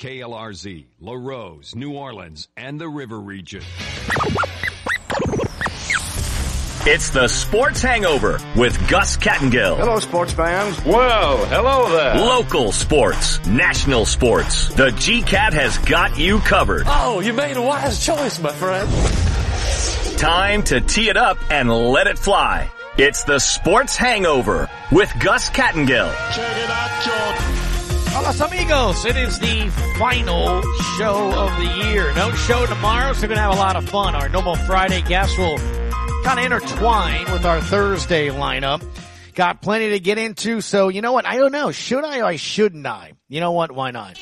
KLRZ, La Rose, New Orleans, and the River Region. It's the Sports Hangover with Gus Kattengell. Hello, sports fans. Well, hello there. Local sports, national sports. The GCAT has got you covered. Oh, you made a wise choice, my friend. Time to tee it up and let it fly. It's the Sports Hangover with Gus Kattengell. Check it out, George. Amigos, it is the final show of the year. No show tomorrow, so we're going to have a lot of fun. Our normal Friday guests will kind of intertwine with our Thursday lineup. Got plenty to get into, so you know what? I don't know. Should I or shouldn't I? You know what? Why not?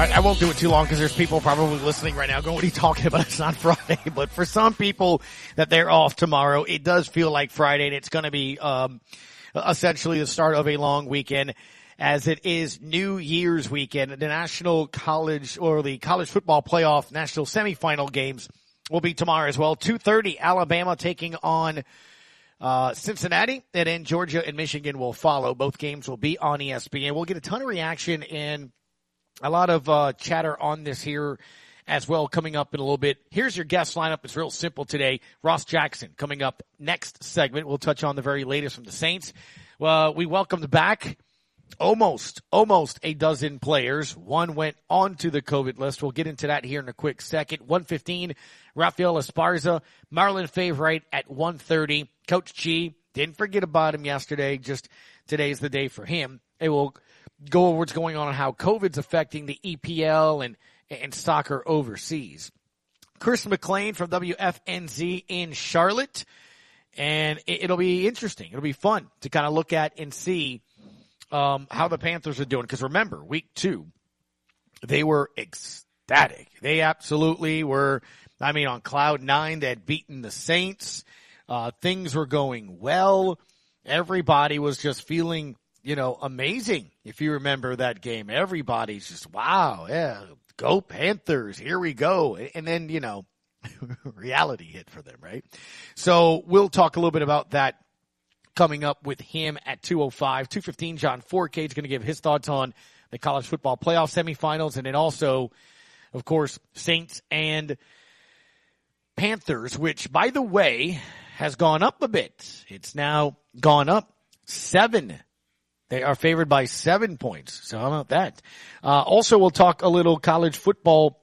I, I won't do it too long because there's people probably listening right now going, what are you talking about? It's not Friday. But for some people that they're off tomorrow, it does feel like Friday and it's going to be, um, essentially the start of a long weekend as it is New Year's weekend. The National College or the College Football Playoff National Semifinal games will be tomorrow as well. 2.30 Alabama taking on uh, Cincinnati, and then Georgia and Michigan will follow. Both games will be on ESPN. We'll get a ton of reaction and a lot of uh, chatter on this here as well coming up in a little bit. Here's your guest lineup. It's real simple today. Ross Jackson coming up next segment. We'll touch on the very latest from the Saints. Well, we welcomed back almost, almost a dozen players. One went onto the COVID list. We'll get into that here in a quick second. 115, Rafael Esparza, Marlon Favorite at 130. Coach G, didn't forget about him yesterday. Just today's the day for him. It will go over what's going on and how COVID's affecting the EPL and, and soccer overseas. Chris McLean from WFNZ in Charlotte. And it, will be interesting. It'll be fun to kind of look at and see, um, how the Panthers are doing. Cause remember, week two, they were ecstatic. They absolutely were, I mean, on cloud nine, they had beaten the Saints. Uh, things were going well. Everybody was just feeling you know, amazing. If you remember that game, everybody's just, wow, yeah, go Panthers. Here we go. And then, you know, reality hit for them, right? So we'll talk a little bit about that coming up with him at 205, 215. John Fourcade is going to give his thoughts on the college football playoff semifinals and then also, of course, Saints and Panthers, which by the way has gone up a bit. It's now gone up seven they are favored by seven points. So how about that? Uh, also, we'll talk a little college football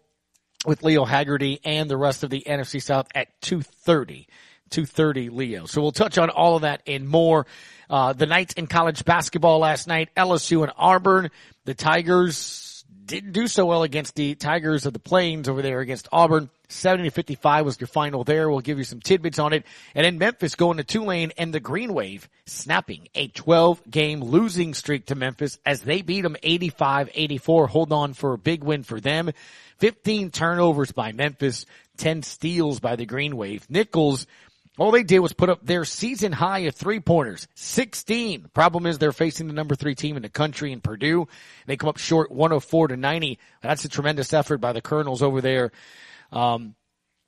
with Leo Haggerty and the rest of the NFC South at 2.30. 2.30 Leo. So we'll touch on all of that and more. Uh, the Knights in college basketball last night, LSU and Auburn. The Tigers didn't do so well against the Tigers of the Plains over there against Auburn. 70 to 55 was your final there. We'll give you some tidbits on it. And then Memphis going to Tulane and the Green Wave snapping a 12 game losing streak to Memphis as they beat them 85-84. Hold on for a big win for them. 15 turnovers by Memphis, 10 steals by the Green Wave. Nicholls all they did was put up their season high of three pointers, 16. Problem is they're facing the number three team in the country in Purdue. They come up short 104 to 90. That's a tremendous effort by the Colonels over there, um,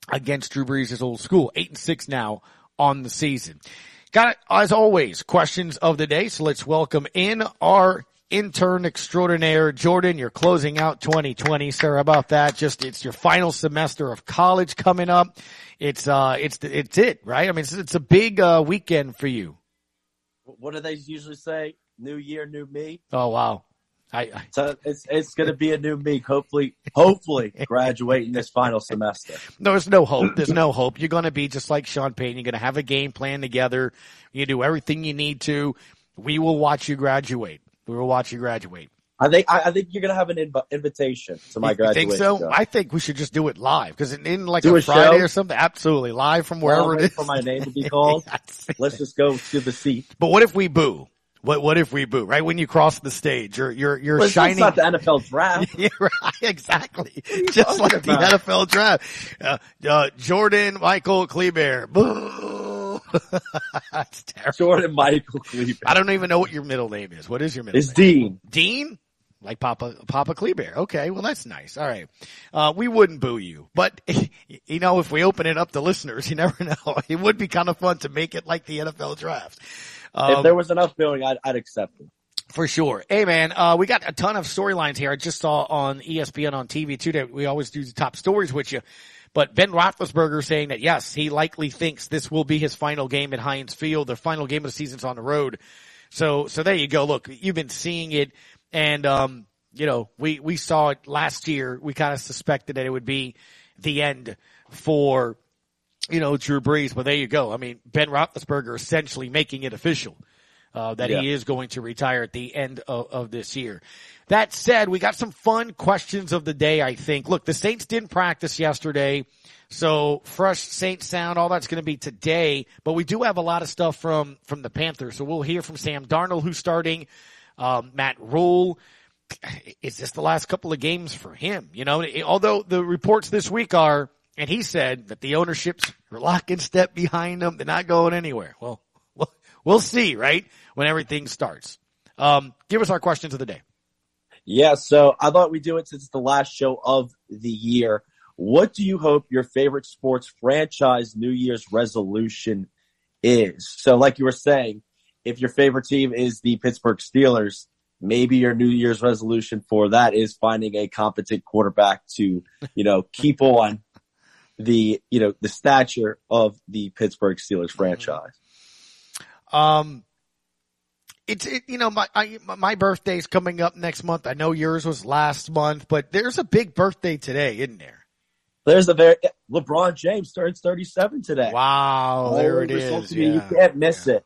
against Drew Brees' old school. Eight and six now on the season. Got it, as always, questions of the day. So let's welcome in our intern extraordinaire. Jordan, you're closing out 2020, sir. About that? Just, it's your final semester of college coming up. It's, uh, it's, it's it, right? I mean, it's, it's a big, uh, weekend for you. What do they usually say? New year, new me. Oh, wow. I, I, so it's it's going to be a new me. Hopefully, hopefully graduating this final semester. No, there's no hope. There's no hope. You're going to be just like Sean Payton. You're going to have a game plan together. You do everything you need to. We will watch you graduate. We will watch you graduate. I think I, think you're gonna have an inv- invitation to my graduation. Think so? Show. I think we should just do it live because in like do a, a Friday show? or something. Absolutely live from wherever it is. For my name to be called. Let's just go to the seat. But what if we boo? What what if we boo? Right when you cross the stage, you're you're you're well, shining. It's not the NFL draft. yeah, right, exactly. Just like about? the NFL draft. Uh, uh, Jordan Michael Kleber. Boo. That's terrible. Jordan Michael Cleveland. I don't even know what your middle name is. What is your middle it's name? It's Dean. Dean? like Papa Papa Kleber. Okay, well that's nice. All right, uh, we wouldn't boo you, but you know if we open it up to listeners, you never know. It would be kind of fun to make it like the NFL draft. if Um, there was enough booing, I'd, I'd accept it. for sure. Hey man, uh, we got a ton of storylines here. I just saw on ESPN on TV too that we always do the top stories with you. But Ben Roethlisberger saying that yes, he likely thinks this will be his final game at Heinz Field. The final game of the season's on the road. So, so there you go. Look, you've been seeing it and, um, you know, we, we saw it last year. We kind of suspected that it would be the end for, you know, Drew Brees, but there you go. I mean, Ben Roethlisberger essentially making it official uh, that Yeah. he is going to retire at the end of, of this year. That said, we got some fun questions of the day, I think. Look, the Saints didn't practice yesterday, so fresh Saints sound, all that's going to be today, but we do have a lot of stuff from, from the Panthers. So we'll hear from Sam Darnold, who's starting, um, Matt Rhule. Is this the last couple of games for him? You know, although the reports this week are, and he said that the ownership's are lock and step behind them. They're not going anywhere. Well, we'll, see, right? When everything starts. Um, give us our questions of the day. Yeah, so I thought we'd do it since it's the last show of the year. What do you hope your favorite sports franchise New Year's resolution is? So, like you were saying, if your favorite team is the Pittsburgh Steelers, maybe your New Year's resolution for that is finding a competent quarterback to, you know, keep on the, you know, the stature of the Pittsburgh Steelers franchise. Um, it's it, you know my I, my birthday's coming up next month. I know yours was last month, but there's a big birthday today, isn't there? There's a very LeBron James turns 37 today. Wow, there it Oh, is. be- You can't miss it.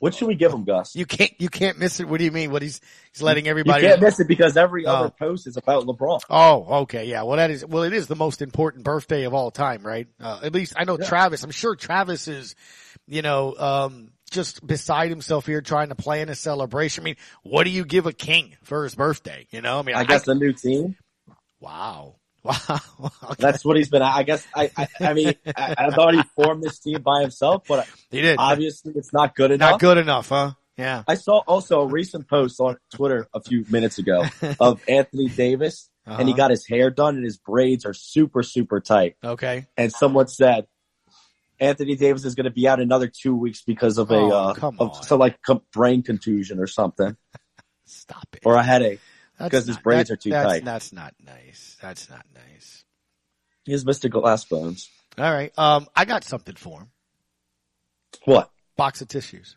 What should we give him, Gus? You can't you can't miss it. What do you mean? What he's he's letting You everybody can't miss it because every Oh. other post is about LeBron. Oh, okay, yeah. Well, that is well, it is the most important birthday of all time, right? Uh, at least I know Travis. I'm sure Travis is, you know, um, just beside himself here trying to plan a celebration. I mean, what do you give a king for his birthday? You know, I mean, I guess a new team. wow, wow. Okay. That's what he's been. I guess. I. I, I mean, I, I thought he formed this team by himself, but he did obviously it's not good enough. not good enough, huh? Yeah. I saw also a recent post on Twitter a few minutes ago of Anthony Davis, and he Uh-huh. got his hair done, and his braids are super, super tight. Okay. And someone said Anthony Davis is going to be out another two weeks because of a Oh, uh, of on. some like brain contusion or something, Stop it. or a headache. That's 'cause his not- braids that- are too that's, tight. That's not nice. That's not nice. He has Mr. Glass Bones. All right. Um, I got something for him. What? Box of tissues.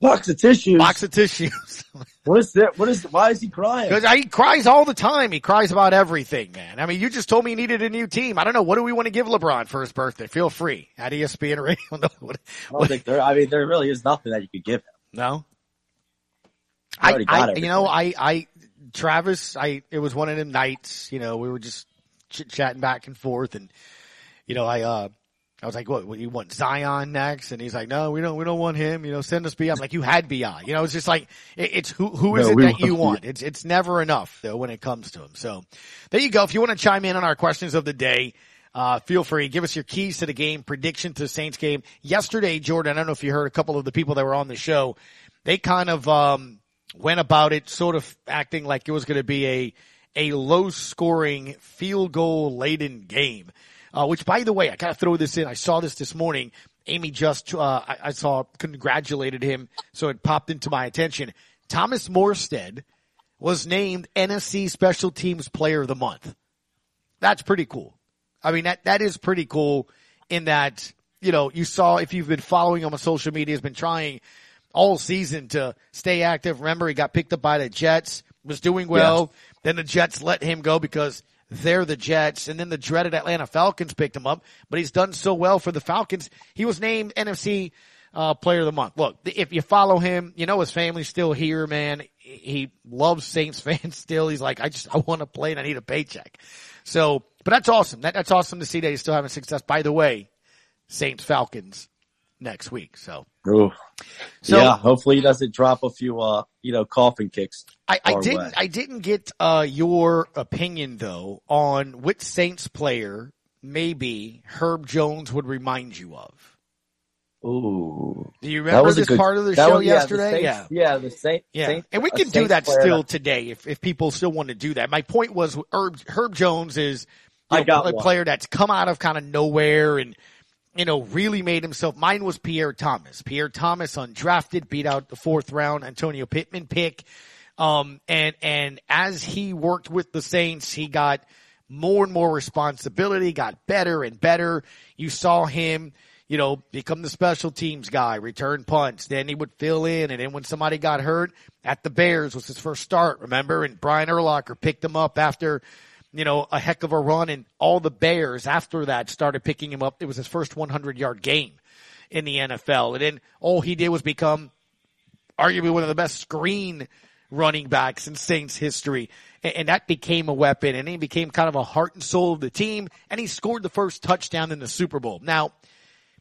Box of tissues. Box of tissues. What is that? What is? Why is he crying? Because he cries all the time. He cries about everything, man. I mean, you just told me he needed a new team. I don't know. What do we want to give LeBron for his birthday? Feel free at ESPN Radio. No, what, I think there. I mean, there really is nothing that you could give him. no? I, already got I everything. you know, I, I, Travis, I, it was one of them nights, you know, we were just chit chatting back and forth and, you know, I, uh, I was like, what, what, you want Zion next? And he's like, no, we don't, we don't want him, you know, send us BI. I'm like, you had BI. You know, it's just like, it, it's who, who is No, it that want you you. want? It's, it's never enough though when it comes to him. So there you go. If you want to chime in on our questions of the day, uh, feel free. Give us your keys to the game, prediction to the Saints game. Yesterday, Jordan, I don't know if you heard a couple of the people that were on the show. They kind of, um, went about it sort of acting like it was going to be a, a low scoring field goal laden game. Uh, which by the way, I gotta throw this in. I saw this this morning. Amy just, uh, I, I saw, congratulated him. So it popped into my attention. Thomas Morstead was named NFC Special Teams Player of the Month. That's pretty cool. I mean, that, that is pretty cool in that, you know, you saw if you've been following him on social media, has been trying all season to stay active. Remember, he got picked up by the Jets, was doing well. Then the Jets let him go because they're the Jets. And then the dreaded Atlanta Falcons picked him up, but he's done so well for the Falcons. He was named NFC uh, player of the month. Look, if you follow him, you know his family's still here, man. He loves Saints fans still. He's like, I just, I want to play and I need a paycheck. So, but that's awesome. That, that's awesome to see that he's still having success. By the way, Saints Falcons next week. So, Ooh. so yeah, hopefully he doesn't drop a few, uh, you know, coughing kicks. I, I didn't, way. I didn't get, uh, your opinion though on which Saints player maybe Herb Jones would remind you of. Ooh. Do you remember this good- part of the show was- yeah, the yesterday? Saints- yeah. Yeah, the Saint. Yeah, Saints- and we can do Saints that still that- today if, if people still want to do that. My point was Herb, Herb Jones is you know, a player that's come out of kind of nowhere and you know really made himself. Mine was Pierre Thomas. Pierre Thomas undrafted, beat out the fourth round Antonio Pittman pick, um, and and as he worked with the Saints, he got more and more responsibility, got better and better. You saw him you know, become the special teams guy, return punts. Then he would fill in. And then when somebody got hurt at the Bears was his first start, remember? And Brian Urlacher picked him up after, you know, a heck of a run. And all the Bears after that started picking him up. It was his first 100 yard game in the NFL. And then all he did was become arguably one of the best screen running backs in Saints history. And, and that became a weapon and he became kind of a heart and soul of the team. And he scored the first touchdown in the Super Bowl. Now,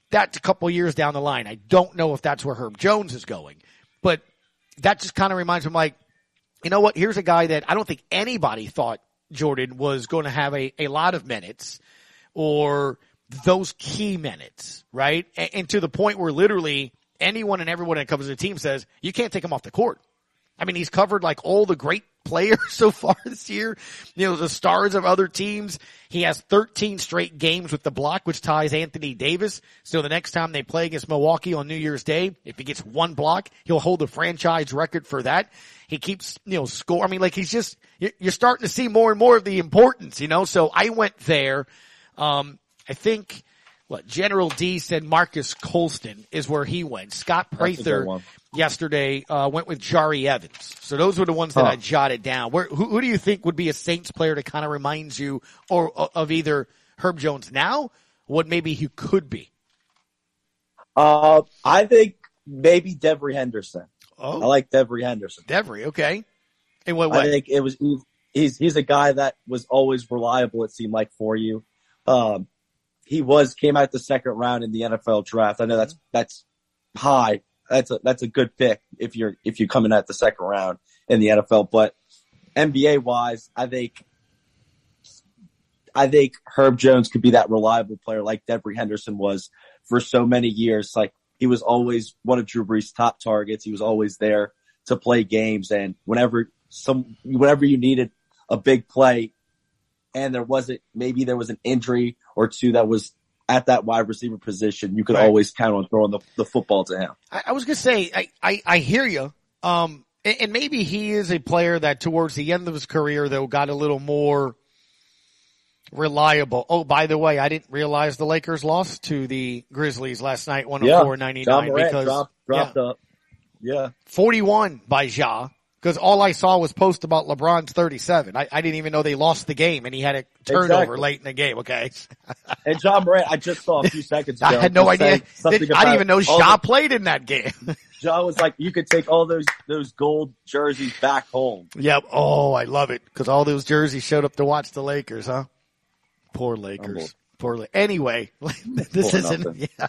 that's a couple years down the line. I don't know if that's where Herb Jones is going, but that just kind of reminds me like, you know what? Here's a guy that I don't think anybody thought Jordan was going to have a, a lot of minutes or those key minutes, right? And, and to the point where literally anyone and everyone that to the team says, you can't take him off the court. I mean, he's covered like all the great players so far this year. You know, the stars of other teams. He has 13 straight games with the block, which ties Anthony Davis. So the next time they play against Milwaukee on New Year's Day, if he gets one block, he'll hold the franchise record for that. He keeps, you know, score. I mean, like he's just, you're starting to see more and more of the importance, you know? So I went there. Um, I think what General D said Marques Colston is where he went. Scott That's a good Prather yesterday uh, went with Jahri Evans. So those were the ones that Huh. I jotted down. Where who, who do you think would be a Saints player to kind of reminds you or of either Herb Jones now, what maybe he could be? Uh, I think maybe Devery Henderson. Oh, I like Devery Henderson. Devery. Okay. In what I think it was he's he's a guy that was always reliable. It seemed like for you. Um, he was came out the second round in the NFL draft. I know that's mm-hmm. that's high. That's a that's a good pick if you're if you're coming at the second round in the NFL. But NBA wise, I think I think Herb Jones could be that reliable player like Devery Henderson was for so many years. Like he was always one of Drew Brees' top targets. He was always there to play games, and whenever some whenever you needed a big play, and there wasn't maybe there was an injury or two that was at that wide receiver position, you could Right. always count on throwing the, the football to him. I, I was gonna say, I, I, I hear you. Um, and, and maybe he is a player that towards the end of his career though got a little more reliable. Oh, by the way, I didn't realize the Lakers lost to the Grizzlies last night, 104-99 John because dropped, dropped yeah, up. Yeah, 41 by Ja. Because all I saw was post about LeBron's 37. I, I didn't even know they lost the game and he had a turnover Exactly. late in the game. Okay. and Ja Morant, I just saw a few seconds ago. I had no idea. Didn't- I didn't even know Ja the- played in that game. John was like, you could take all those those gold jerseys back home. Yep. Oh, I love it because all those jerseys showed up to watch the Lakers, huh? Poor Lakers. Poor. La- anyway, this Poor isn't. Yeah.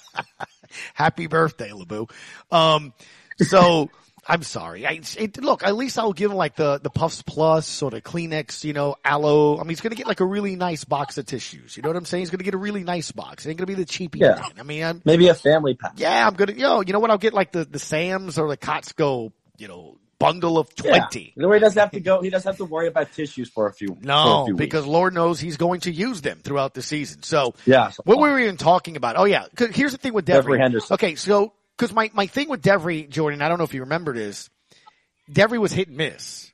Happy birthday, LeBoo. Um, so I'm sorry. I it, look. At least I'll give him like the the Puffs Plus or the Kleenex. You know, aloe. I mean, he's gonna get like a really nice box of tissues. You know what I'm saying? He's gonna get a really nice box. It ain't gonna be the cheapy. Yeah. brand. I mean, I'm, Maybe a family pack. yeah, I'm gonna. Yo, you know what? I'll get like the the Sam's or the Costco. You know, bundle of twenty. The way he doesn't have to go, he doesn't have to worry about tissues for a few. for a No, few weeks. because Lord knows he's going to use them throughout the season. So yeah, what were we even talking about? Oh yeah. here's the thing with Devery. Devery Henderson. Okay, so because my my thing with Devery, Jordan, I don't know if you remember this. Devery was hit and miss.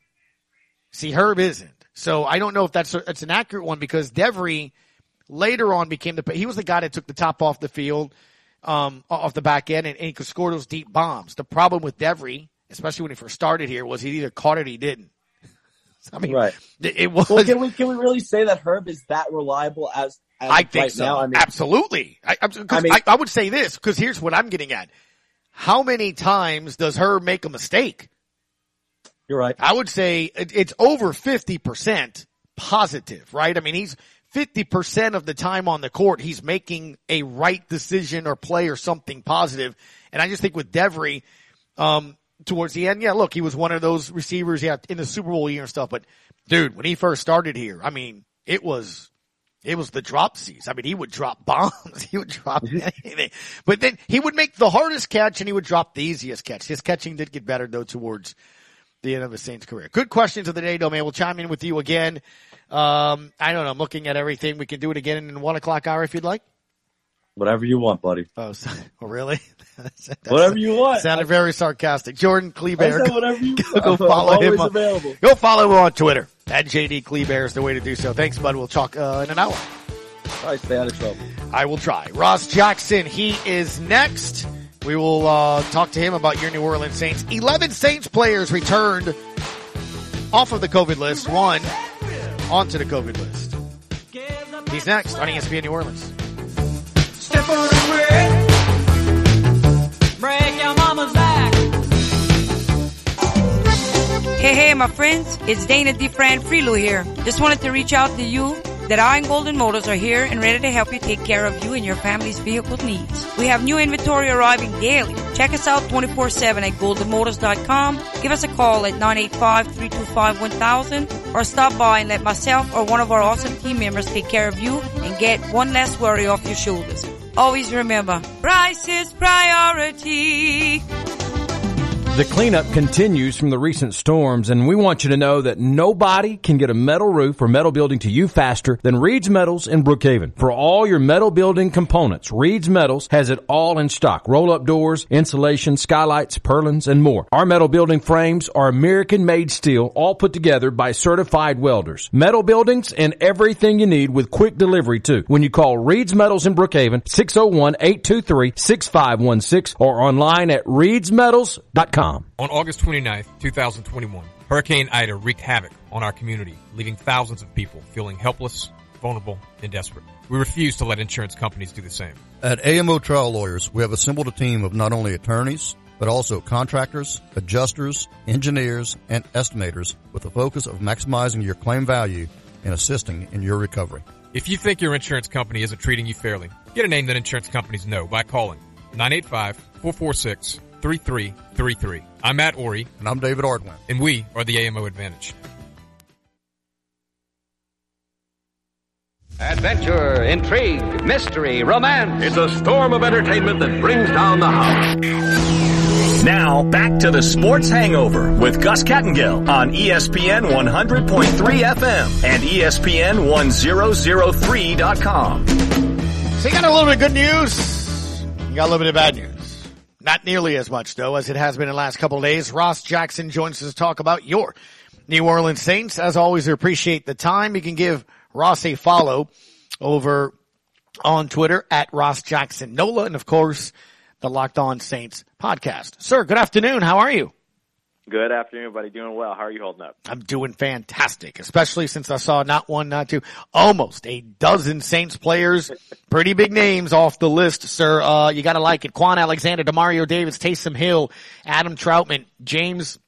See, Herb isn't. So I don't know if that's a, that's an accurate one because Devery later on became the he was the guy that took the top off the field, um, off the back end, and, and he could score those deep bombs. The problem with Devery, especially when he first started here, was he either caught it or he didn't. I mean, Right. it, it was. Well, can we can we really say that Herb is that reliable as, as I think right so. now? I mean, Absolutely. I, I'm- I mean- I, I would say this because here's what I'm getting at. How many times does her make a mistake? you're right. I would say it's over 50% positive, right? I mean, he's 50% of the time on the court, he's making a right decision or play or something positive. And I just think with Devery, um, towards the end, yeah, look, he was one of those receivers, yeah, in the Super Bowl year and stuff. But dude, when he first started here, I mean, it was, It was the dropsies. I mean, he would drop bombs. He would drop anything. But then he would make the hardest catch and he would drop the easiest catch. His catching did get better though towards the end of his Saints career. Good questions of the day, though, man. We'll chime in with you again. Um, I don't know. I'm looking at everything. We can do it again in the one o'clock hour if you'd like. Whatever you want, buddy. Oh, so, oh really? That's- Whatever you want. Sounded very sarcastic. Jordan Kleber. whatever you Go I'm follow him. always on- available. Go follow him on Twitter. At JD Kleber is the way to do so. Thanks, bud. We'll talk uh, in an hour. Right, stay out of trouble. I will try. Ross Jackson, he is next. We will uh, talk to him about your New Orleans Saints. 11 Saints players returned off of the COVID list, one onto the COVID list. He's next on ESPN New Orleans. Hey, hey, my friends, it's Dana DeFran Freelo here. Just wanted to reach out to you that Iron Golden Motors are here and ready to help you take care of you and your family's vehicle needs. We have new inventory arriving daily. Check us out 24-7 at goldenmotors.com. Give us a call at 985-325-1000 or stop by and let myself or one of our awesome team members take care of you and get one less worry off your shoulders. Always remember, price is priority. The cleanup continues from the recent storms, and we want you to know that nobody can get a metal roof or metal building to you faster than Reed's Metals in Brookhaven. For all your metal building components, Reed's Metals has it all in stock. Roll-up doors, insulation, skylights, purlins, and more. Our metal building frames are American-made steel, all put together by certified welders. Metal buildings and everything you need with quick delivery too. When you call Reed's Metals in Brookhaven, 601-823-6516 or online at reedsmetals.com. On August 29th, 2021, Hurricane Ida wreaked havoc on our community, leaving thousands of people feeling helpless, vulnerable, and desperate. We refuse to let insurance companies do the same. At AMO Trial Lawyers, we have assembled a team of not only attorneys, but also contractors, adjusters, engineers, and estimators with the focus of maximizing your claim value and assisting in your recovery. If you think your insurance company isn't treating you fairly, get a name that insurance companies know by calling 985-446-3333. I'm Matt Ori, And I'm David Ardoin. and we are the AMO Advantage. Adventure, intrigue, mystery, romance. It's a storm of entertainment that brings down the house. Now, back to the Sports Hangover with Gus Kattengell on ESPN 100.3 FM and ESPN 1003.com. So you got a little bit of good news. You got a little bit of bad news. Not nearly as much though as it has been in the last couple days. Ross Jackson joins us to talk about your New Orleans Saints. As always, we appreciate the time. You can give Ross a follow over on Twitter at Ross Jackson Nola and of course the Locked On Saints podcast. Sir, good afternoon. How are you? Good afternoon, everybody. Doing well. How are you holding up? I'm doing fantastic, especially since I saw not one, not two, almost a dozen Saints players, pretty big names off the list, sir. Uh, you gotta like it. Kwon Alexander, Demario Davis, Taysom Hill, Adam Trautman, James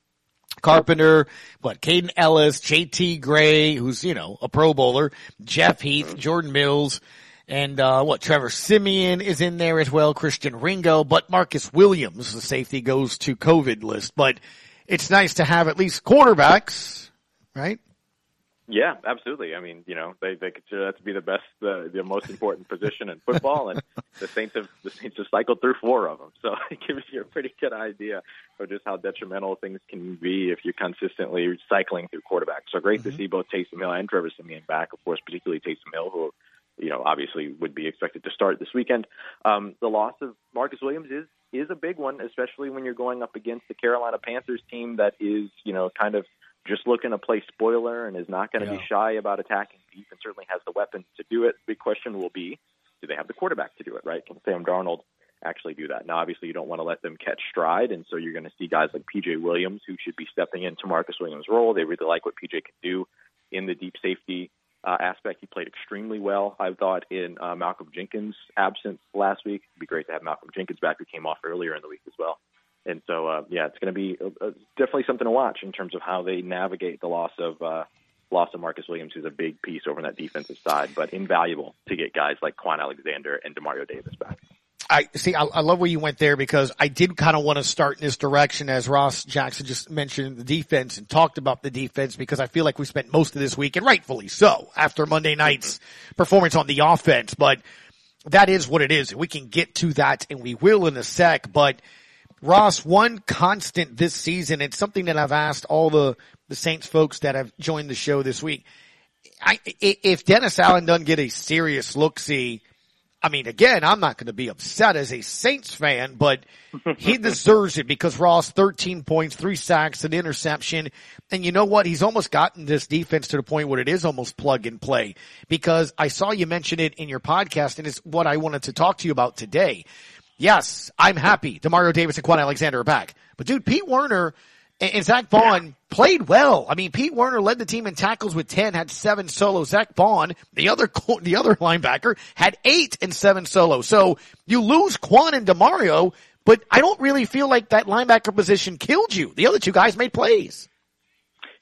Carpenter, what, Kaden Elliss, JT Gray, who's, you know, a pro bowler, Jeff Heath, Jordan Mills, and, uh, what, Trevor Siemian is in there as well, Christian Ringo, but Marcus Williams, the safety goes to COVID list, but it's nice to have at least quarterbacks, right? Yeah, absolutely. I mean, you know, they they consider that to be the best, the the most important position in football, and the Saints have the Saints have cycled through four of them. So it gives you a pretty good idea of just how detrimental things can be if you're consistently cycling through quarterbacks. So great to see both Taysom Hill and Trevor Siemian back. Of course, particularly Taysom Hill, who you know obviously would be expected to start this weekend. Um, the loss of Marcus Williams is is a big one, especially when you're going up against the Carolina Panthers team that is you know kind of just looking to play spoiler and is not going to Yeah. be shy about attacking deep and certainly has the weapons to do it. Big question will be, do they have the quarterback to do it, right? Can Sam Darnold actually do that? Now, obviously, you don't want to let them catch stride, and so you're going to see guys like PJ Williams who should be stepping into Marcus Williams' role. They really like what PJ can do in the deep safety uh, aspect. He played extremely well, I thought, in uh, Malcolm Jenkins' absence last week. It'd be great to have Malcolm Jenkins back, who came off earlier in the week as well. And so, uh, yeah, it's going to be uh, uh, definitely something to watch in terms of how they navigate the loss of uh, loss of Marcus Williams, who's a big piece over on that defensive side, but invaluable to get guys like Kwon Alexander and Demario Davis back. I see. I, I love where you went there because I did kind of want to start in this direction as Ross Jackson just mentioned the defense and talked about the defense because I feel like we spent most of this week and rightfully so after Monday night's performance on the offense. But that is what it is. We can get to that and we will in a sec. But Ross, one constant this season, it's something that I've asked all the, the Saints folks that have joined the show this week. I, if Dennis Allen doesn't get a serious look see, I mean, again, I'm not going to be upset as a Saints fan, but he deserves it because Ross, 13 points, three sacks, an interception. And you know what? He's almost gotten this defense to the point where it is almost plug and play because I saw you mention it in your podcast and it's what I wanted to talk to you about today. Yes, I'm happy. Demario Davis and Kwon Alexander are back. But dude, Pete Werner and Zack Baun played well. I mean, Pete Werner led the team in tackles with 10, had seven solo. Zack Baun, the other, the other linebacker, had eight and seven solo. So you lose Kwon and Demario, but I don't really feel like that linebacker position killed you. The other two guys made plays.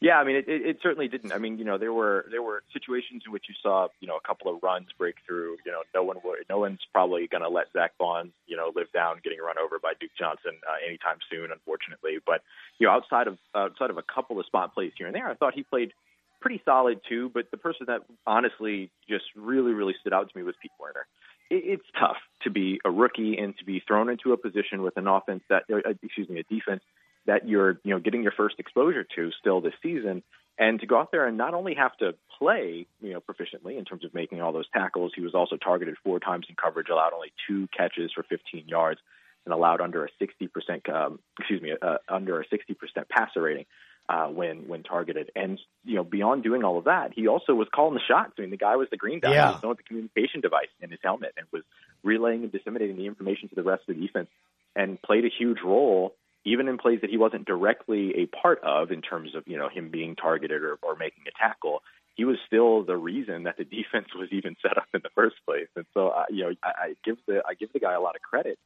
Yeah, I mean, it, it, it certainly didn't. I mean, you know, there were there were situations in which you saw, you know, a couple of runs break through. You know, no one no one's probably going to let Zack Baun, you know, live down getting run over by Duke Johnson uh, anytime soon, unfortunately. But you know, outside of outside of a couple of spot plays here and there, I thought he played pretty solid too. But the person that honestly just really really stood out to me was Pete Werner. It, it's tough to be a rookie and to be thrown into a position with an offense that, uh, excuse me, a defense that you're you know getting your first exposure to still this season and to go out there and not only have to play you know proficiently in terms of making all those tackles he was also targeted four times in coverage allowed only two catches for 15 yards and allowed under a 60% um, excuse me uh, under a 60% passer rating uh, when when targeted. And you know beyond doing all of that he also was calling the shots. I mean the guy was the green dot. Yeah. he was the communication device in his helmet and was relaying and disseminating the information to the rest of the defense and played a huge role even in plays that he wasn't directly a part of in terms of you know him being targeted or, or making a tackle, he was still the reason that the defense was even set up in the first place. And so uh, you know I, I give the I give the guy a lot of credit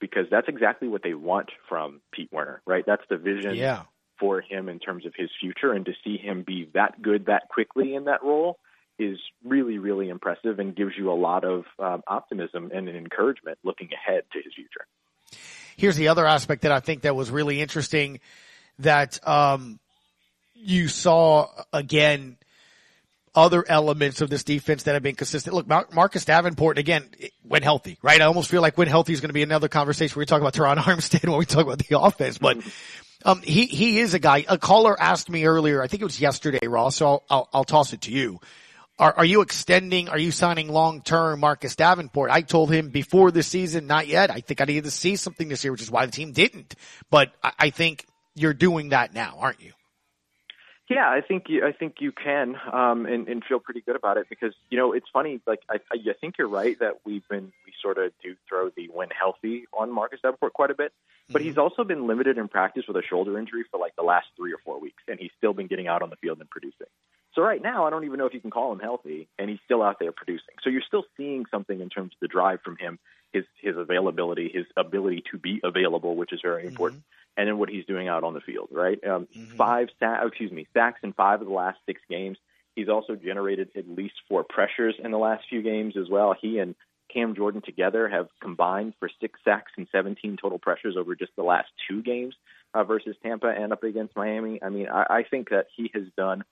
because that's exactly what they want from Pete Werner, right? That's the vision yeah. for him in terms of his future, and to see him be that good that quickly in that role is really really impressive and gives you a lot of um, optimism and an encouragement looking ahead to his future here's the other aspect that I think that was really interesting that, um, you saw again, other elements of this defense that have been consistent. Look, Mar- Marcus Davenport, again, when healthy, right? I almost feel like when healthy is going to be another conversation where we talk about Terron Armstead when we talk about the offense, but, um, he, he is a guy, a caller asked me earlier, I think it was yesterday, Ross, so I'll, I'll, I'll toss it to you. Are, are you extending, are you signing long term Marcus Davenport? I told him before the season, not yet. I think I needed to see something this year, which is why the team didn't. But I, I think you're doing that now, aren't you? Yeah, I think you, I think you can, um, and, and feel pretty good about it because you know it's funny. Like I, I think you're right that we've been we sort of do throw the when healthy on Marcus Davenport quite a bit, but mm-hmm. he's also been limited in practice with a shoulder injury for like the last three or four weeks, and he's still been getting out on the field and producing. So right now, I don't even know if you can call him healthy, and he's still out there producing. So you're still seeing something in terms of the drive from him, his his availability, his ability to be available, which is very important, mm-hmm. and then what he's doing out on the field. Right, um, mm-hmm. five sa- excuse me sacks in five of the last six games. He's also generated at least four pressures in the last few games as well. He and Cam Jordan together have combined for six sacks and 17 total pressures over just the last two games uh, versus Tampa and up against Miami. I mean, I, I think that he has done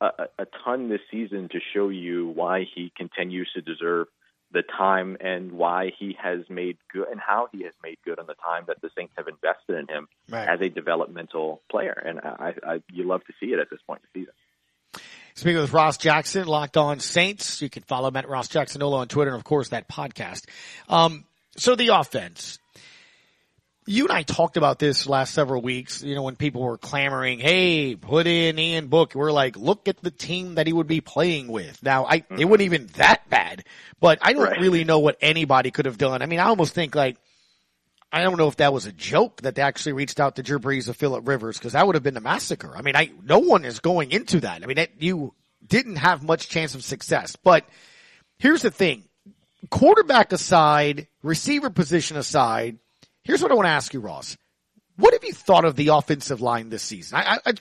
a, a ton this season to show you why he continues to deserve the time and why he has made good and how he has made good on the time that the Saints have invested in him right. as a developmental player. And I, I, you love to see it at this point in the season. Speaking with Ross Jackson, Locked On Saints. You can follow him at Ross Jackson on Twitter and of course that podcast. Um, so the offense you and I talked about this last several weeks, you know, when people were clamoring, Hey, put in Ian Book. We're like, look at the team that he would be playing with. Now, I, it mm-hmm. wasn't even that bad, but I don't Right. really know what anybody could have done. I mean, I almost think like, I don't know if that was a joke that they actually reached out to Drew Brees or Philip Rivers because that would have been a massacre. I mean, I, no one is going into that. I mean, you didn't have much chance of success, but here's the thing. Quarterback aside, receiver position aside, Here's what I want to ask you, Ross. What have you thought of the offensive line this season? I, I,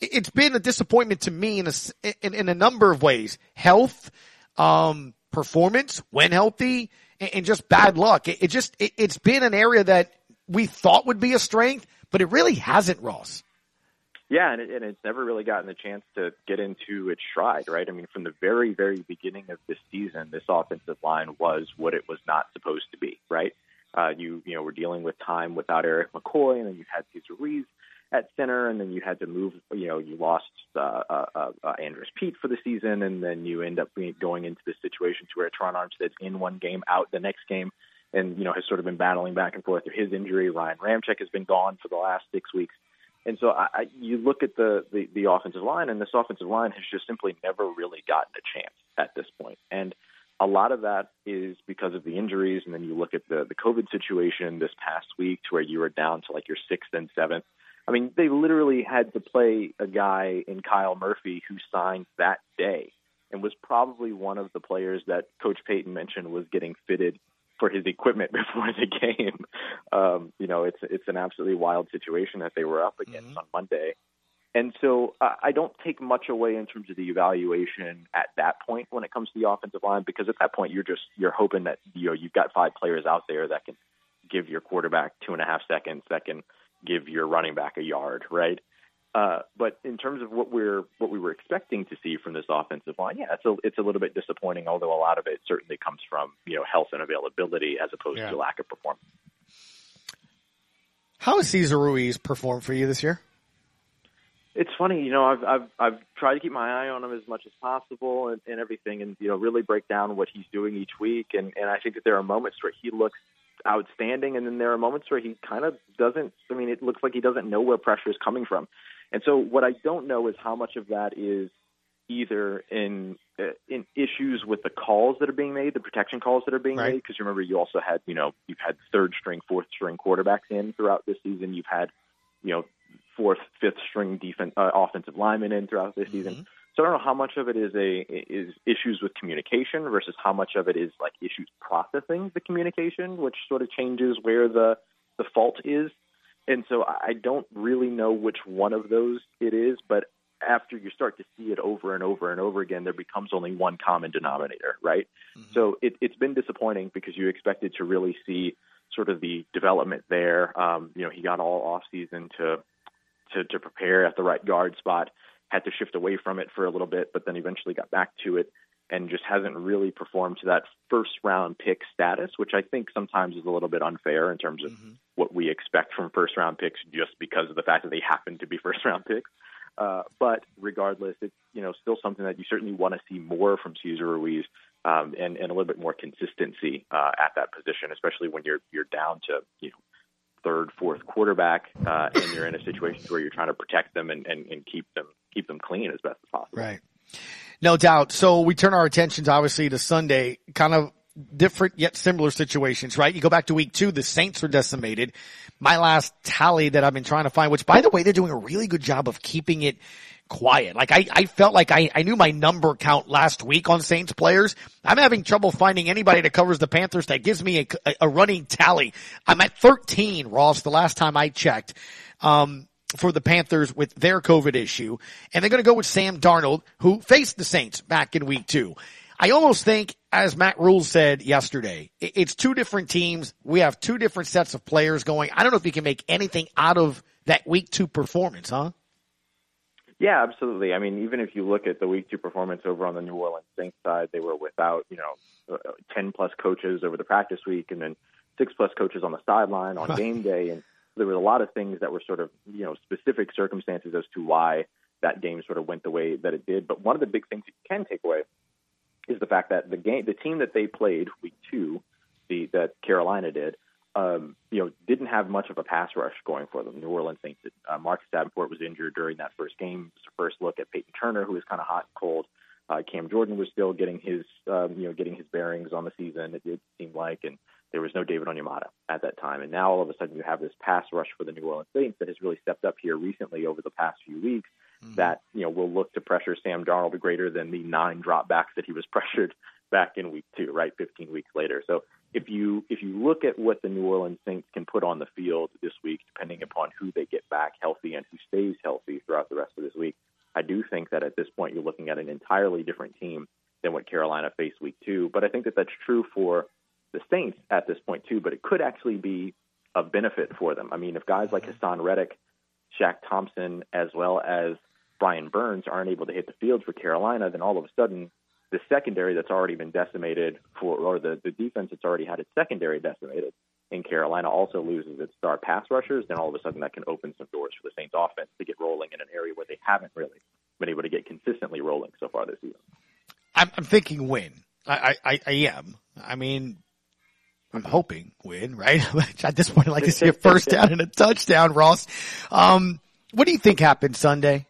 it's been a disappointment to me in a, in, in a number of ways. Health, um, performance when healthy, and, and just bad luck. It, it just, it, it's been an area that we thought would be a strength, but it really hasn't, Ross. Yeah, and, it, and it's never really gotten the chance to get into its stride, right? I mean, from the very, very beginning of this season, this offensive line was what it was not supposed to be, right? Uh, you, you know, were dealing with time without Erik McCoy, and then you had Cesar Ruiz at center, and then you had to move. You know, you lost uh, uh, uh, uh Andrus Peat for the season, and then you end up going into this situation to where Terron Armstead's in one game, out the next game, and you know has sort of been battling back and forth through his injury. Ryan Ramczyk has been gone for the last six weeks. And so I, you look at the, the the offensive line, and this offensive line has just simply never really gotten a chance at this point. And a lot of that is because of the injuries, and then you look at the the COVID situation this past week, to where you were down to like your sixth and seventh. I mean, they literally had to play a guy in Kyle Murphy who signed that day and was probably one of the players that Coach Payton mentioned was getting fitted for his equipment before the game. Um, you know, it's it's an absolutely wild situation that they were up against mm-hmm. on Monday. And so uh, I don't take much away in terms of the evaluation at that point when it comes to the offensive line because at that point you're just you're hoping that you know you've got five players out there that can give your quarterback two and a half seconds that can give your running back a yard, right? Uh, but in terms of what we're what we were expecting to see from this offensive line, yeah, it's a it's a little bit disappointing. Although a lot of it certainly comes from you know health and availability as opposed yeah. to lack of performance. How has Cesar Ruiz performed for you this year? It's funny, you know, I've I've I've tried to keep my eye on him as much as possible and, and everything, and you know, really break down what he's doing each week. And and I think that there are moments where he looks outstanding, and then there are moments where he kind of doesn't. I mean, it looks like he doesn't know where pressure is coming from. And so, what I don't know is how much of that is either in uh, in issues with the calls that are being made, the protection calls that are being right. made. Because remember, you also had you know you've had third string, fourth string quarterbacks in throughout this season. You've had you know fourth, fifth string defense uh, offensive linemen in throughout this mm-hmm. season. So I don't know how much of it is a is issues with communication versus how much of it is like issues processing the communication, which sort of changes where the the fault is. And so I don't really know which one of those it is, but after you start to see it over and over and over again, there becomes only one common denominator, right? Mm-hmm. So it, it's been disappointing because you expected to really see sort of the development there. Um, you know, he got all off season to, to to prepare at the right guard spot had to shift away from it for a little bit, but then eventually got back to it and just hasn't really performed to that first round pick status, which I think sometimes is a little bit unfair in terms of mm-hmm. what we expect from first round picks just because of the fact that they happen to be first round picks. Uh, but regardless, it's you know still something that you certainly want to see more from Cesar Ruiz um, and, and a little bit more consistency uh, at that position, especially when you're you're down to you know third, fourth quarterback, uh, and you're in a situation where you're trying to protect them and, and, and keep them keep them clean as best as possible. Right. No doubt. So we turn our attentions obviously to Sunday, kind of different yet similar situations, right? You go back to week two, the Saints were decimated. My last tally that I've been trying to find, which by the way, they're doing a really good job of keeping it quiet. Like I, I felt like I, I knew my number count last week on Saints players. I'm having trouble finding anybody that covers the Panthers that gives me a, a running tally. I'm at 13, Ross, the last time I checked. Um, for the Panthers with their COVID issue. And they're going to go with Sam Darnold, who faced the Saints back in week two. I almost think, as Matt Rhule said yesterday, it's two different teams. We have two different sets of players going. I don't know if you can make anything out of that week two performance, huh? Yeah, absolutely. I mean, even if you look at the week two performance over on the New Orleans Saints side, they were without, you know, uh, 10 plus coaches over the practice week and then six plus coaches on the sideline on game day. And there were a lot of things that were sort of, you know, specific circumstances as to why that game sort of went the way that it did. But one of the big things you can take away is the fact that the game, the team that they played week two, the, that Carolina did, um, you know, didn't have much of a pass rush going for them. New Orleans Saints. Uh, Marcus Davenport was injured during that first game. It first look at Payton Turner, who was kind of hot and cold. Uh, Cam Jordan was still getting his, um, you know, getting his bearings on the season. It did seem like, and there was no David Onyemata at that time. And now all of a sudden you have this pass rush for the New Orleans Saints that has really stepped up here recently over the past few weeks. Mm-hmm. That you know will look to pressure Sam Darnold greater than the nine dropbacks that he was pressured back in week two, right? 15 weeks later. So if you if you look at what the New Orleans Saints can put on the field this week, depending upon who they get back healthy and who stays healthy throughout the rest of this week, I do think that at this point you're looking at an entirely different team than what Carolina faced week two. But I think that that's true for the Saints at this point too, but it could actually be a benefit for them. I mean, if guys like mm-hmm. Haason Reddick, Shaq Thompson, as well as Brian Burns aren't able to hit the field for Carolina, then all of a sudden the secondary that's already been decimated for, or the, the defense that's already had its secondary decimated in Carolina also loses its star pass rushers, then all of a sudden that can open some doors for the Saints offense to get rolling in an area where they haven't really been able to get consistently rolling so far this season. I'm, I'm thinking win. I, I, I am. I mean, I'm hoping win, right? At this point, I'd like to see a first down and a touchdown, Ross. Um, what do you think happened Sunday?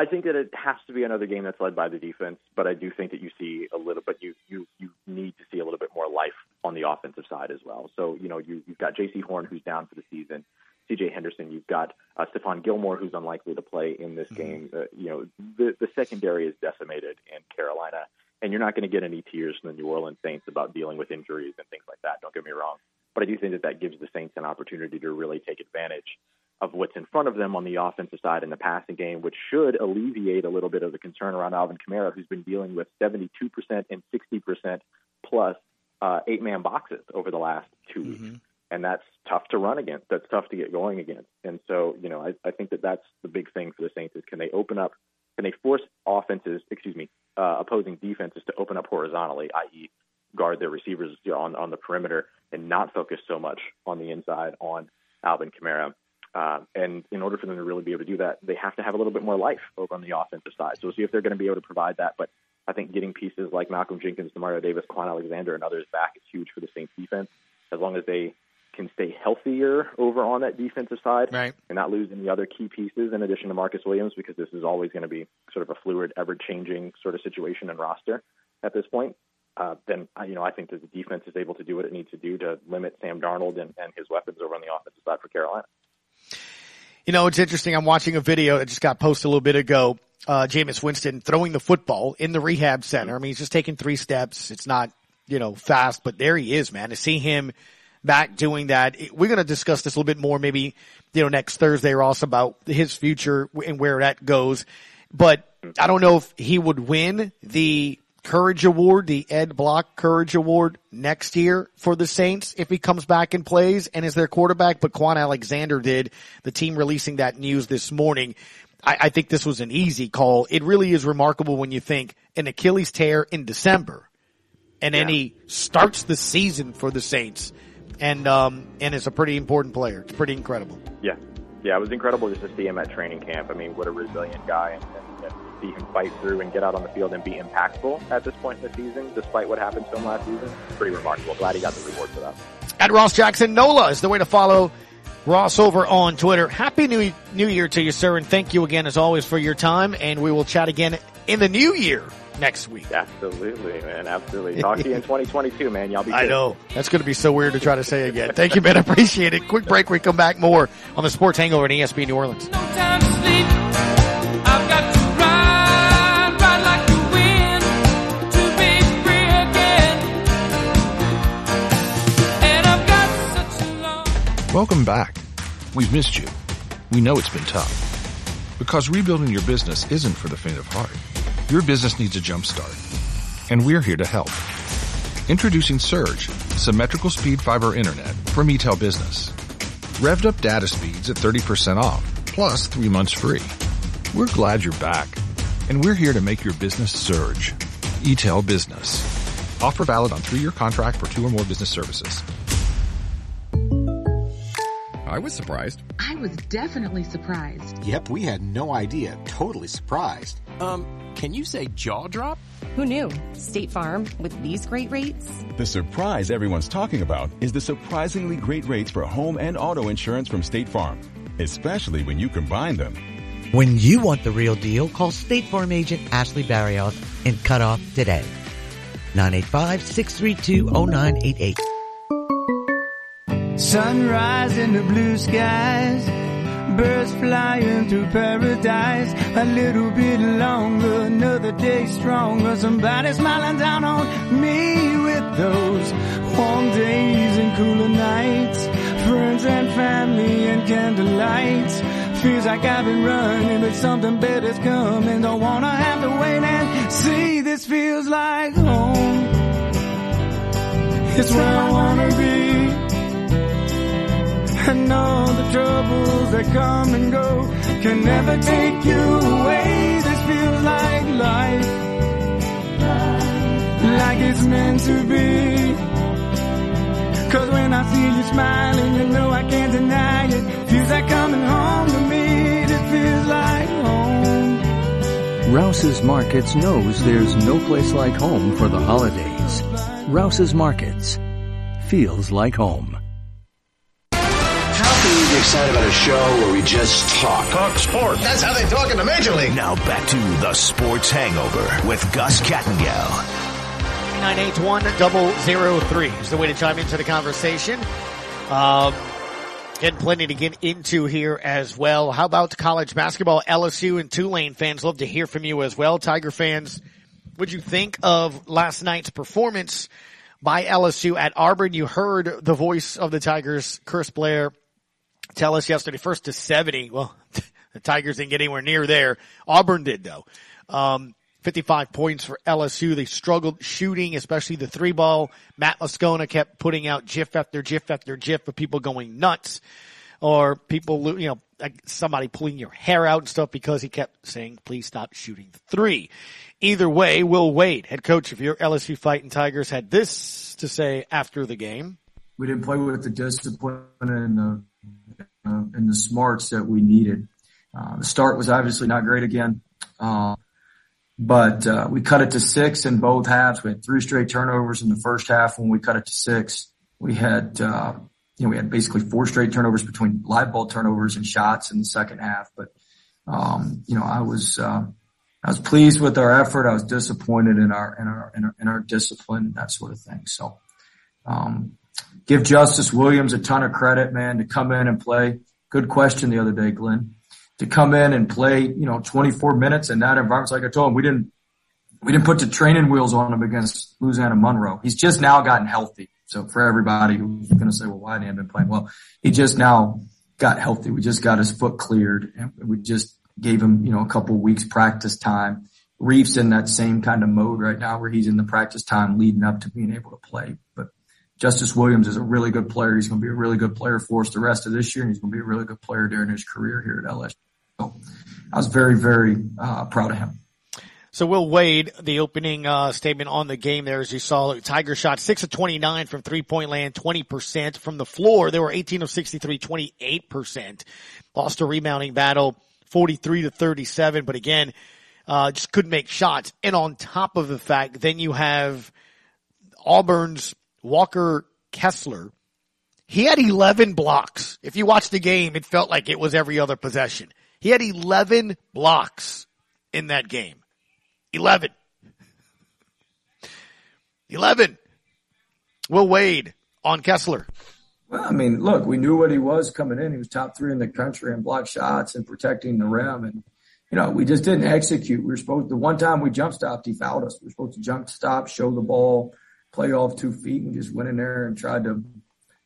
I think that it has to be another game that's led by the defense, but I do think that you see a little, but you you you need to see a little bit more life on the offensive side as well. So you know you you've got Jaycee Horn who's down for the season, C.J. Henderson, you've got uh, Stephon Gilmore who's unlikely to play in this mm-hmm. game. Uh, you know the the secondary is decimated in Carolina, and you're not going to get any tears from the New Orleans Saints about dealing with injuries and things like that. Don't get me wrong, but I do think that that gives the Saints an opportunity to really take advantage of what's in front of them on the offensive side in the passing game, which should alleviate a little bit of the concern around Alvin Kamara, who's been dealing with 72% and 60% plus uh, eight man boxes over the last 2 mm-hmm. weeks. And that's tough to run against. That's tough to get going against. And so, you know, I, I think that that's the big thing for the Saints is can they open up, can they force offenses, excuse me, uh, opposing defenses to open up horizontally, i.e., guard their receivers on on the perimeter and not focus so much on the inside on Alvin Kamara. Uh, and in order for them to really be able to do that, they have to have a little bit more life over on the offensive side. So we'll see if they're going to be able to provide that. But I think getting pieces like Malcolm Jenkins, Demario Davis, Kwon Alexander, and others back is huge for the Saints defense. As long as they can stay healthier over on that defensive side right. and not lose any other key pieces in addition to Marcus Williams, because this is always going to be sort of a fluid, ever-changing sort of situation and roster at this point. Uh, then uh, you know I think that the defense is able to do what it needs to do to limit Sam Darnold and, and his weapons over on the offensive side for Carolina. You know, it's interesting. I'm watching a video that just got posted a little bit ago. Uh, Jameis Winston throwing the football in the rehab center. I mean, he's just taking three steps. It's not, you know, fast, but there he is, man. To see him back doing that, we're going to discuss this a little bit more maybe, you know, next Thursday or also about his future and where that goes. But I don't know if he would win the Courage Award, the Ed Block Courage Award next year for the Saints if he comes back and plays and is their quarterback, but Kwon Alexander did. The team releasing that news this morning. I, I think this was an easy call. It really is remarkable when you think an Achilles tear in December and then he starts the season for the Saints and, um, and is a pretty important player. It's pretty incredible. Yeah. Yeah. It was incredible just to see him at training camp. I mean, what a resilient guy and, and see him fight through and get out on the field and be impactful at this point in the season, despite what happened to him last season. Pretty remarkable. Glad he got the reward for that. At Ross Jackson Nola is the way to follow Ross over on Twitter. Happy New New Year to you, sir, and thank you again as always for your time. And we will chat again in the new year next week. Absolutely, man. Absolutely. Talk to you in 2022, man. Y'all be. I know that's going to be so weird to try to say again. Thank you, man. Appreciate it. Quick break. We come back more on the Sports Hangover at ESPN New Orleans. No Welcome back. We've missed you. We know it's been tough. Because rebuilding your business isn't for the faint of heart. Your business needs a jumpstart. And we're here to help. Introducing Surge, symmetrical speed fiber internet from ETEL Business. Revved up data speeds at 30% off, plus three months free. We're glad you're back. And we're here to make your business surge. ETEL Business. Offer valid on three-year contract for two or more business services. I was surprised. I was definitely surprised. Yep, we had no idea. Totally surprised. Um, can you say jaw drop? Who knew? State Farm with these great rates? The surprise everyone's talking about is the surprisingly great rates for home and auto insurance from State Farm, especially when you combine them. When you want the real deal, call State Farm agent Ashley Barrios and cut off today. 985-632-0988. Sunrise in the blue skies, birds flying through paradise. A little bit longer, another day stronger. Somebody smiling down on me with those warm days and cooler nights. Friends and family and candlelights. Feels like I've been running, but something better's coming. Don't wanna have to wait and see. This feels like home. It's where I wanna be. And all the troubles that come and go can never take you away. This feels like life. Like it's meant to be. Cause when I see you smiling, you know I can't deny it. Feels like coming home to me. Feels like home. Rouse's Markets knows there's no place like home for the holidays. Rouse's Markets feels like home. Excited about a show where we just talk? Talk sports. That's how they talk in the Major League. Now back to the Sports Hangover with Gus Kattengell. 981-003 is the way to chime into the conversation. Um, getting plenty to get into here as well. How about college basketball? LSU and Tulane fans love to hear from you as well. Tiger fans, what'd you think of last night's performance by LSU at Auburn? You heard the voice of the Tigers, Chris Blair, tell us yesterday, first to 70. Well, the Tigers didn't get anywhere near there. Auburn did though. Um, 55 points for LSU. They struggled shooting, especially the three ball. Matt Moscona kept putting out GIF after GIF after GIF of people going nuts or people, you know, like somebody pulling your hair out and stuff because he kept saying, please stop shooting the three. Either way, Will Wade, head coach of your LSU Fighting Tigers, had this to say after the game. We didn't play with the discipline and the, uh, and the smarts that we needed. Uh, the start was obviously not great again. Uh, but uh, we cut it to six in both halves. We had three straight turnovers in the first half. When we cut it to six, we had uh, you know we had basically four straight turnovers between live ball turnovers and shots in the second half. But um, you know I was uh, I was pleased with our effort. I was disappointed in our in our in our, in our discipline and that sort of thing. So um, give Justice Williams a ton of credit, man, to come in and play. Good question the other day, Glenn to come in and play, you know, 24 minutes in that environment. Like I told him, we didn't, we didn't put the training wheels on him against Louisiana Monroe. He's just now gotten healthy. So for everybody who's going to say, well, why didn't he been playing? Well, he just now got healthy. We just got his foot cleared and we just gave him, you know, a couple of weeks practice time. Reef's in that same kind of mode right now where he's in the practice time leading up to being able to play. But Justice Williams is a really good player. He's going to be a really good player for us the rest of this year, and he's going to be a really good player during his career here at LSU. So I was very, very uh, proud of him. So Will Wade, the opening uh, statement on the game there, as you saw, Tiger shot six of twenty nine from three point land, twenty percent from the floor. They were eighteen of 63, 28 percent. Lost a rebounding battle, forty three to thirty seven. But again, uh, just couldn't make shots. And on top of the fact, then you have Auburn's Walker Kessler. He had eleven blocks. If you watched the game, it felt like it was every other possession. He had 11 blocks in that game. 11. 11. Will Wade on Kessler. Well, I mean, look, we knew what he was coming in. He was top three in the country in block shots and protecting the rim. And, you know, we just didn't execute. We were supposed, the one time we jump stopped, he fouled us. We were supposed to jump stop, show the ball, play off two feet and just went in there and tried to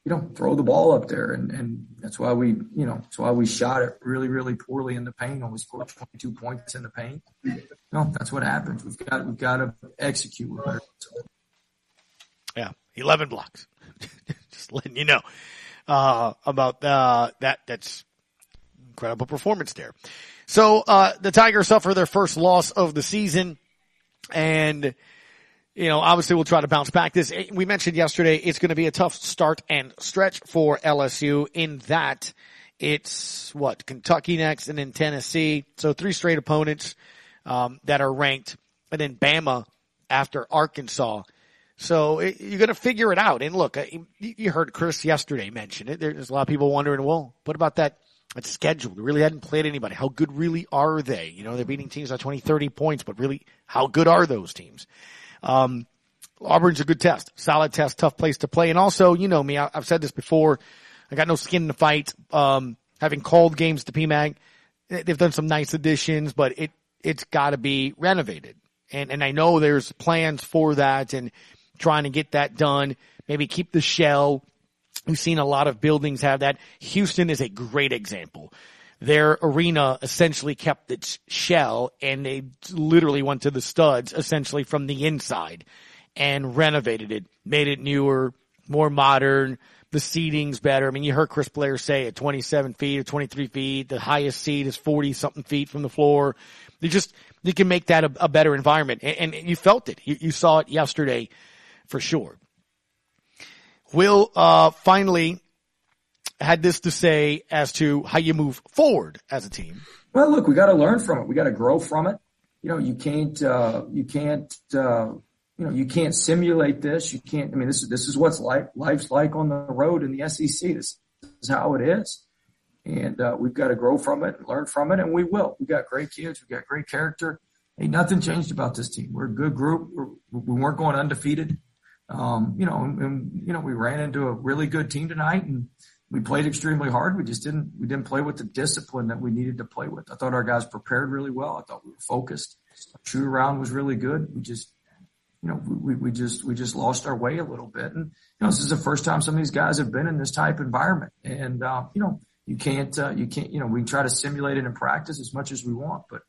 you know, throw the ball up there. And, and that's why we, you know, that's why we shot it really, really poorly in the paint. Only scored 22 points in the paint. No, that's what happens. We've got, we've got to execute. Yeah. 11 blocks. Just letting you know, uh, about, uh, that. That's incredible performance there. So, uh, the Tigers suffer their first loss of the season and, you know, obviously we'll try to bounce back. This, eh, we mentioned yesterday, it's going to be a tough start and stretch for LSU in that it's what Kentucky next and then Tennessee. So three straight opponents, um, that are ranked and then Bama after Arkansas. So eh, it, you're going to figure it out. And look, eh, you heard Chris yesterday mention it. There's a lot of people wondering, well, what about that? That schedule. They really hadn't played anybody. How good really are they? You know, they're beating teams by 20, 30 points, but really, how good are those teams? Um, Auburn's a good test, solid test, tough place to play. And also, you know me, I, have said this before. I got no skin in the fight. Um, having called games to PMAC, they've done some nice additions, but it, it's gotta be renovated. And, and I know there's plans for that and trying to get that done. Maybe keep the shell. We've seen a lot of buildings have that. Houston is a great example their arena essentially kept its shell and they literally went to the studs essentially from the inside and renovated it, made it newer, more modern. The seating's better. I mean, you heard Chris Blair say at 27 feet or 23 feet, the highest seat is 40 something feet from the floor. You just, you can make that a, a better environment. And, and, you felt it. You, you, saw it yesterday for sure. Will, uh, finally had this to say as to how you move forward as a team. Well, look, we got to learn from it. We got to grow from it. You know, you can't, uh, you can't, uh, you know, you can't simulate this. You can't, I mean, this is, this is what's like, life's like on the road in the SEC. This is how it is. And, uh, we've got to grow from it and learn from it. And we will. We got great kids. We got great character. Ain't nothing changed about this team. We're a good group. We're, we weren't going undefeated. Um, you know, and, and, you know, we ran into a really good team tonight and we played extremely hard. We just didn't, we didn't play with the discipline that we needed to play with. I thought our guys prepared really well. I thought we were focused. Shoot around was really good. We just, you know, we, we just, we just lost our way a little bit. And, you know, this is the first time some of these guys have been in this type environment. And, uh, you know, you can't, uh, you can't, you know, we try to simulate it in practice as much as we want, but,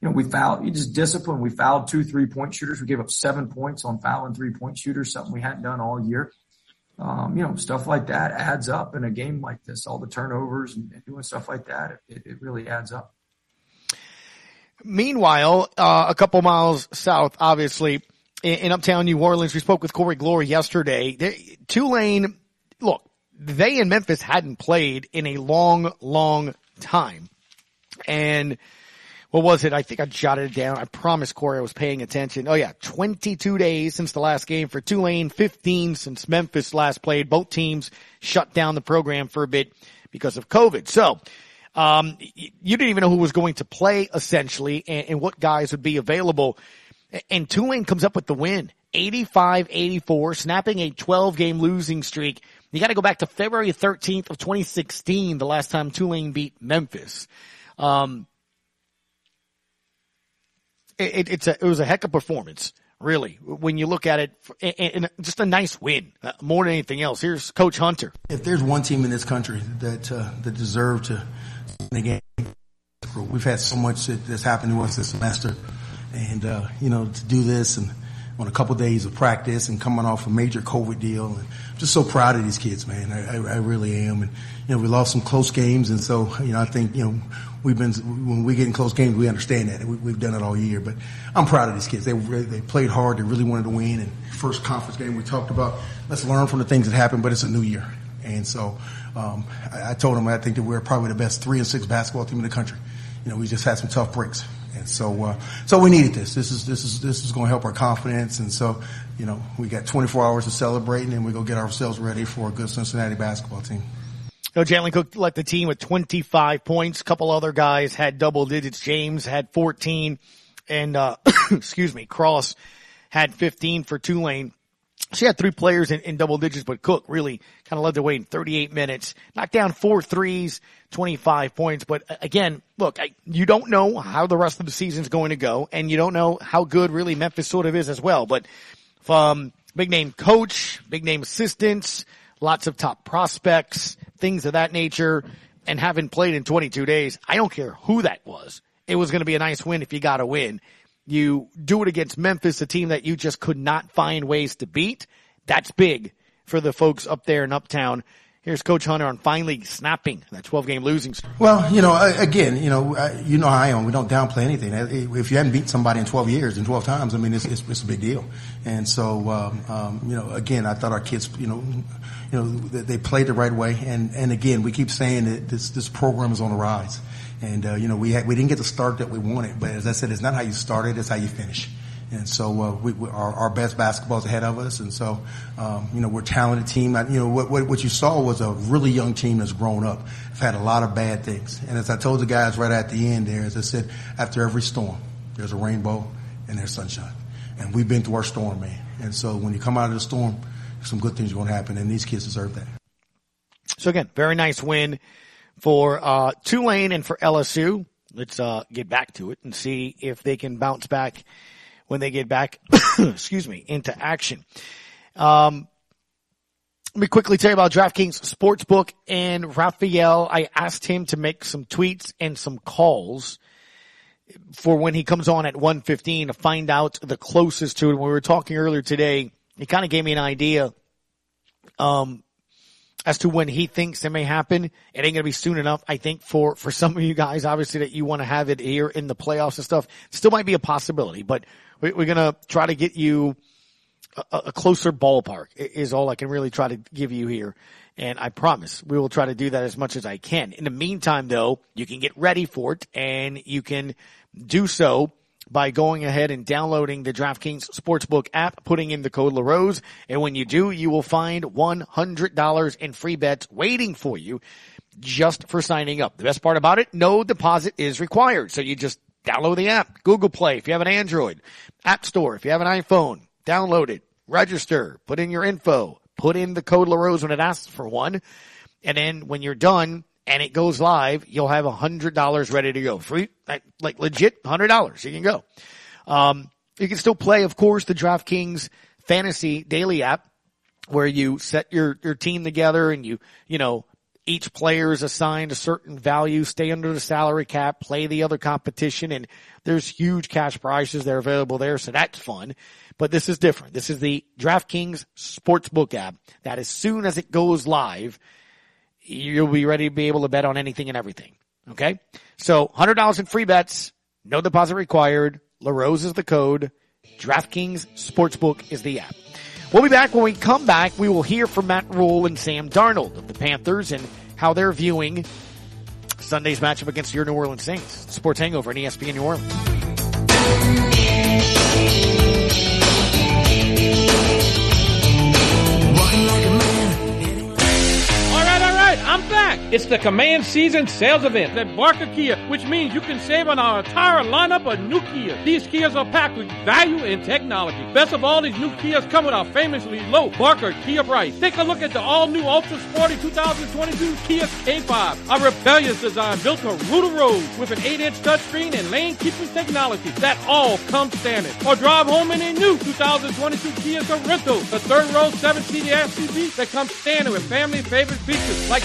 you know, we fouled, you just discipline. We fouled two three point shooters. We gave up seven points on fouling three point shooters, something we hadn't done all year. Um, you know, stuff like that adds up in a game like this. All the turnovers and, and doing stuff like that, it, it really adds up. Meanwhile, uh, a couple miles south, obviously, in, in, uptown New Orleans, we spoke with Corey Glory yesterday. They, Tulane, look, they and Memphis hadn't played in a long, long time. And what was it? I think I jotted it down. I promised Corey I was paying attention. Oh yeah, 22 days since the last game for Tulane, 15 since Memphis last played. Both teams shut down the program for a bit because of COVID. So, um, you didn't even know who was going to play essentially and, and what guys would be available. And Tulane comes up with the win. 85-84, snapping a 12 game losing streak. You gotta go back to February 13th of 2016, the last time Tulane beat Memphis. Um, it, it's a, it was a heck of a performance, really, when you look at it, and, just a nice win uh, more than anything else. Here's Coach Hunter. If there's one team in this country that uh, that deserve to win the game, we've had so much that's happened to us this semester, and uh, you know to do this and on a couple of days of practice and coming off a major COVID deal. And I'm just so proud of these kids, man. I, I, I really am. And, you know, we lost some close games. And so, you know, I think, you know, we've been, when we get in close games, we understand that. We, have done it all year. But I'm proud of these kids. They, they played hard. They really wanted to win. And first conference game, we talked about, let's learn from the things that happened, but it's a new year. And so, um, I, I told them I think that we're probably the best three and six basketball team in the country. You know, we just had some tough breaks. And so, uh, so we needed this. This is, this is, this is going to help our confidence. And so, you know, we got 24 hours to celebrate and then we go get ourselves ready for a good Cincinnati basketball team. Know, Jalen Cook led the team with 25 points. A couple other guys had double digits. James had 14 and, uh, excuse me, Cross had 15 for Tulane. She had three players in, in double digits, but Cook really kind of led the way in 38 minutes, knocked down four threes, 25 points. But uh, again, look, I, you don't know how the rest of the season's going to go, and you don't know how good really Memphis sort of is as well. But from big name coach, big name assistants, lots of top prospects, things of that nature, and haven't played in 22 days, I don't care who that was. It was going to be a nice win if you got a win. You do it against Memphis, a team that you just could not find ways to beat. That's big for the folks up there in Uptown. Here's Coach Hunter on finally snapping that 12 game losing streak. Well, you know, again, you know, you know how I am. We don't downplay anything. If you haven't beat somebody in 12 years and 12 times, I mean, it's, it's, it's a big deal. And so, um, um, you know, again, I thought our kids, you know, you know, they played the right way. And, and again, we keep saying that this, this program is on the rise. And, uh, you know, we had, we didn't get the start that we wanted, but as I said, it's not how you started, it's how you finish. And so, uh, we, we, our, our best basketball is ahead of us. And so, um, you know, we're a talented team. You know, what, what, what you saw was a really young team that's grown up. I've had a lot of bad things. And as I told the guys right at the end there, as I said, after every storm, there's a rainbow and there's sunshine. And we've been through our storm, man. And so when you come out of the storm, some good things are going to happen and these kids deserve that. So again, very nice win for uh, Tulane and for LSU. Let's uh, get back to it and see if they can bounce back when they get back. excuse me, into action. Um, let me quickly tell you about DraftKings Sportsbook and Rafael. I asked him to make some tweets and some calls for when he comes on at 115 to find out the closest to it. When we were talking earlier today, he kind of gave me an idea Um, as to when he thinks it may happen. It ain't going to be soon enough. I think for, for some of you guys, obviously that you want to have it here in the playoffs and stuff, still might be a possibility, but we're going to try to get you a, closer ballpark is all I can really try to give you here. And I promise we will try to do that as much as I can. In the meantime, though, you can get ready for it and you can do so by going ahead and downloading the DraftKings Sportsbook app, putting in the code LaRose. And when you do, you will find $100 in free bets waiting for you just for signing up. The best part about it, no deposit is required. So you just download the app, Google Play if you have an Android, App Store if you have an iPhone, download it, register, put in your info, put in the code LaRose when it asks for one. And then when you're done, and it goes live, you'll have a hundred dollars ready to go. Free, like, like legit hundred dollars. You can go. Um, you can still play, of course, the DraftKings fantasy daily app where you set your, your team together and you, you know, each player is assigned a certain value, stay under the salary cap, play the other competition, and there's huge cash prizes that are available there, so that's fun. But this is different. This is the DraftKings Sportsbook app that as soon as it goes live, you'll be ready to be able to bet on anything and everything. Okay? So $100 in free bets, no deposit required. LaRose is the code. DraftKings Sportsbook is the app. We'll be back when we come back. We will hear from Matt Rhule and Sam Darnold of the Panthers and how they're viewing Sunday's matchup against your New Orleans Saints. Sports Hangover on ESPN New Orleans. Back. It's the Command Season Sales Event at Barker Kia, which means you can save on our entire lineup of new Kias. These Kias are packed with value and technology. Best of all, these new Kias come with our famously low Barker Kia price. Take a look at the all-new Ultra Sporty 2022 Kia K5, a rebellious design built to rule the road with an 8-inch touchscreen and lane-keeping technology that all comes standard. Or drive home in a new 2022 Kia Sorento, the third-row 7-seater SUV that comes standard with family-favorite features like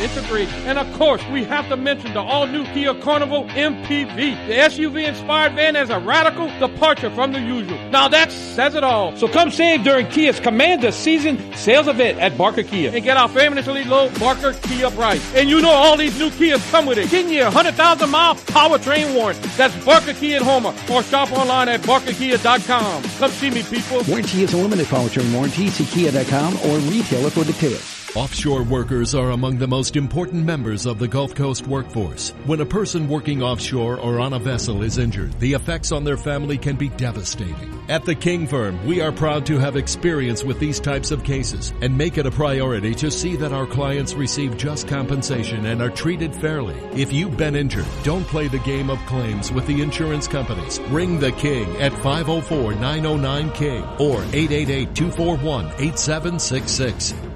integration. And of course, we have to mention the all-new Kia Carnival MPV. The SUV-inspired van has a radical departure from the usual. Now that says it all. So come save during Kia's Commander Season Sales Event at Barker Kia and get our famously low Barker Kia price. And you know all these new Kias come with it. 10-year, 100,000 mile powertrain warranty. That's Barker Kia in Houma or shop online at barkerkia.com. Come see me, people. Warranty is a limited powertrain warranty. See kia.com or retailer for details. Offshore workers are among the most important members of the Gulf Coast workforce. When a person working offshore or on a vessel is injured, the effects on their family can be devastating. At the King Firm, we are proud to have experience with these types of cases and make it a priority to see that our clients receive just compensation and are treated fairly. If you've been injured, don't play the game of claims with the insurance companies. Ring the King at 504-909-KING or 888-241-8766.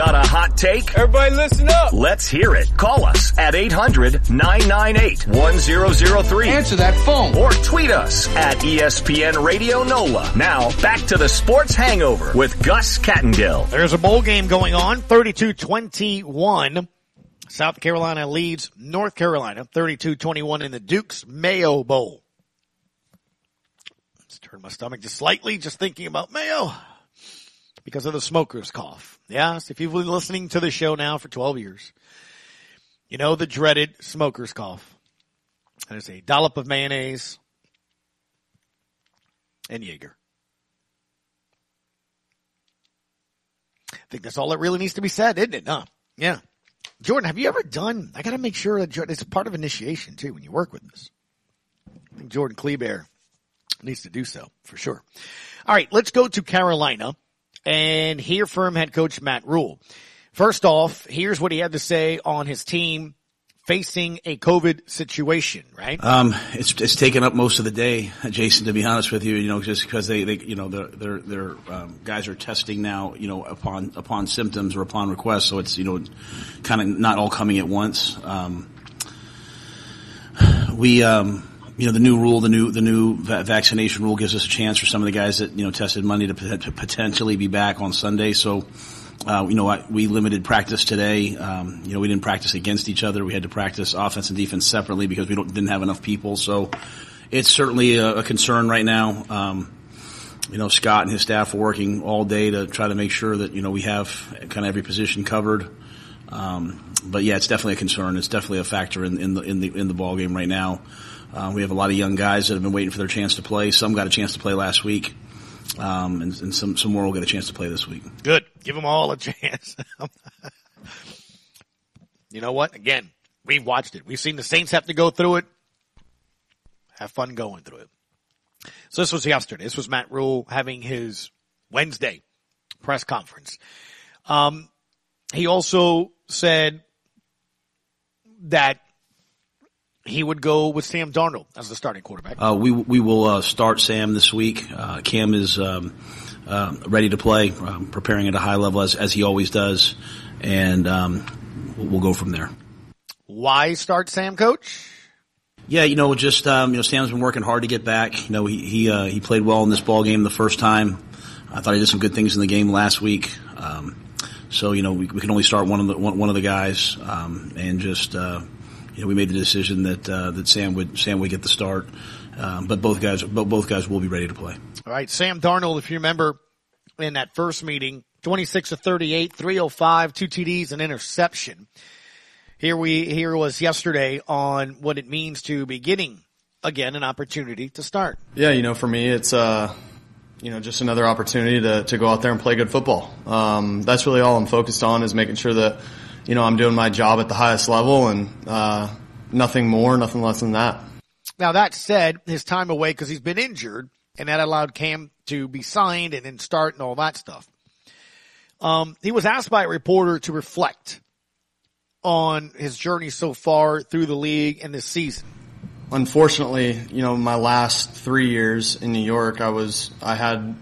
Got a hot take? Everybody listen up. Let's hear it. Call us at 800-998-1003. Answer that phone. Or tweet us at ESPN Radio NOLA. Now, back to the Sports Hangover with Gus Kattengell. There's a bowl game going on, 32-21. South Carolina leads North Carolina, 32-21 in the Duke's Mayo Bowl. Let's turn my stomach just slightly, just thinking about Mayo because of the smoker's cough. Yes, if you've been listening to the show now for 12 years, you know the dreaded smoker's cough. And it's a dollop of mayonnaise and Jaeger. I think that's all that really needs to be said, isn't it? Huh? Yeah. Jordan, have you ever done, I gotta make sure that Jordan, it's part of initiation too when you work with this. I think Jordan Kleber needs to do so for sure. All right, let's go to Carolina and hear from head coach Matt Rhule. First off, here's what he had to say on his team facing a COVID situation, right? Um, it's it's taken up most of the day, Jason. To be honest with you, you know, just because they, they you know their their their um, guys are testing now, you know, upon upon symptoms or upon request, so it's you know, kind of not all coming at once. Um, we um, you know, the new rule, the new the new va- vaccination rule gives us a chance for some of the guys that you know tested Monday to, to potentially be back on Sunday. So, uh, you know, I, we limited practice today. Um, you know, we didn't practice against each other. We had to practice offense and defense separately because we didn't have enough people. So, it's certainly a, a concern right now. Um, you know, Scott and his staff are working all day to try to make sure that you know we have kind of every position covered. Um, but yeah, it's definitely a concern. It's definitely a factor in, in the in the in the ball game right now. Uh, we have a lot of young guys that have been waiting for their chance to play. Some got a chance to play last week, um, and, and some some more will get a chance to play this week. Good. Give them all a chance. you know what? Again, we've watched it. We've seen the Saints have to go through it. Have fun going through it. So this was yesterday. This was Matt Rhule having his Wednesday press conference. Um, he also said that he would go with Sam Darnold as the starting quarterback. Uh, we we will uh, start Sam this week. Uh, Cam is um, uh, ready to play, um, preparing at a high level as as he always does, and um, we'll go from there. Why start Sam, Coach? Yeah, you know, just um, you know, Sam's been working hard to get back. You know, he he uh, he played well in this ball game the first time. I thought he did some good things in the game last week. Um, so you know, we, we can only start one of the one, one of the guys, um, and just uh, you know, we made the decision that uh, that Sam would Sam would get the start. Um, but both guys, but both guys will be ready to play. All right, Sam Darnold, if you remember in that first meeting, 26 to 38, 305, two TDs, an interception. Here we, here was yesterday on what it means to be getting again an opportunity to start. Yeah, you know, for me, it's, uh, you know, just another opportunity to, to go out there and play good football. Um, that's really all I'm focused on is making sure that, you know, I'm doing my job at the highest level and, uh, nothing more, nothing less than that. Now that said, his time away because he's been injured and that allowed Cam to be signed and then start and all that stuff. Um, he was asked by a reporter to reflect on his journey so far through the league and this season. Unfortunately, you know, my last three years in New York, I was, I had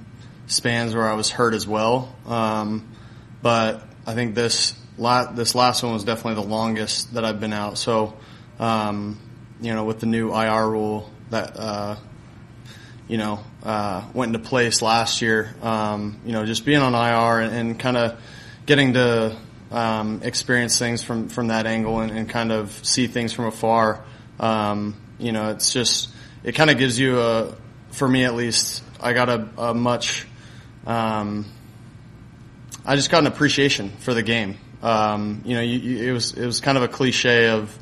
spans where I was hurt as well. Um, but I think this, this last one was definitely the longest that I've been out. So, um, you know, with the new IR rule that, uh, you know, uh, went into place last year, um, you know, just being on IR and, and kind of getting to, um, experience things from, from that angle and, and kind of see things from afar. Um, you know, it's just, it kind of gives you a, for me at least, I got a, a much, um, I just got an appreciation for the game. Um, you know, you, you, it was, it was kind of a cliche of,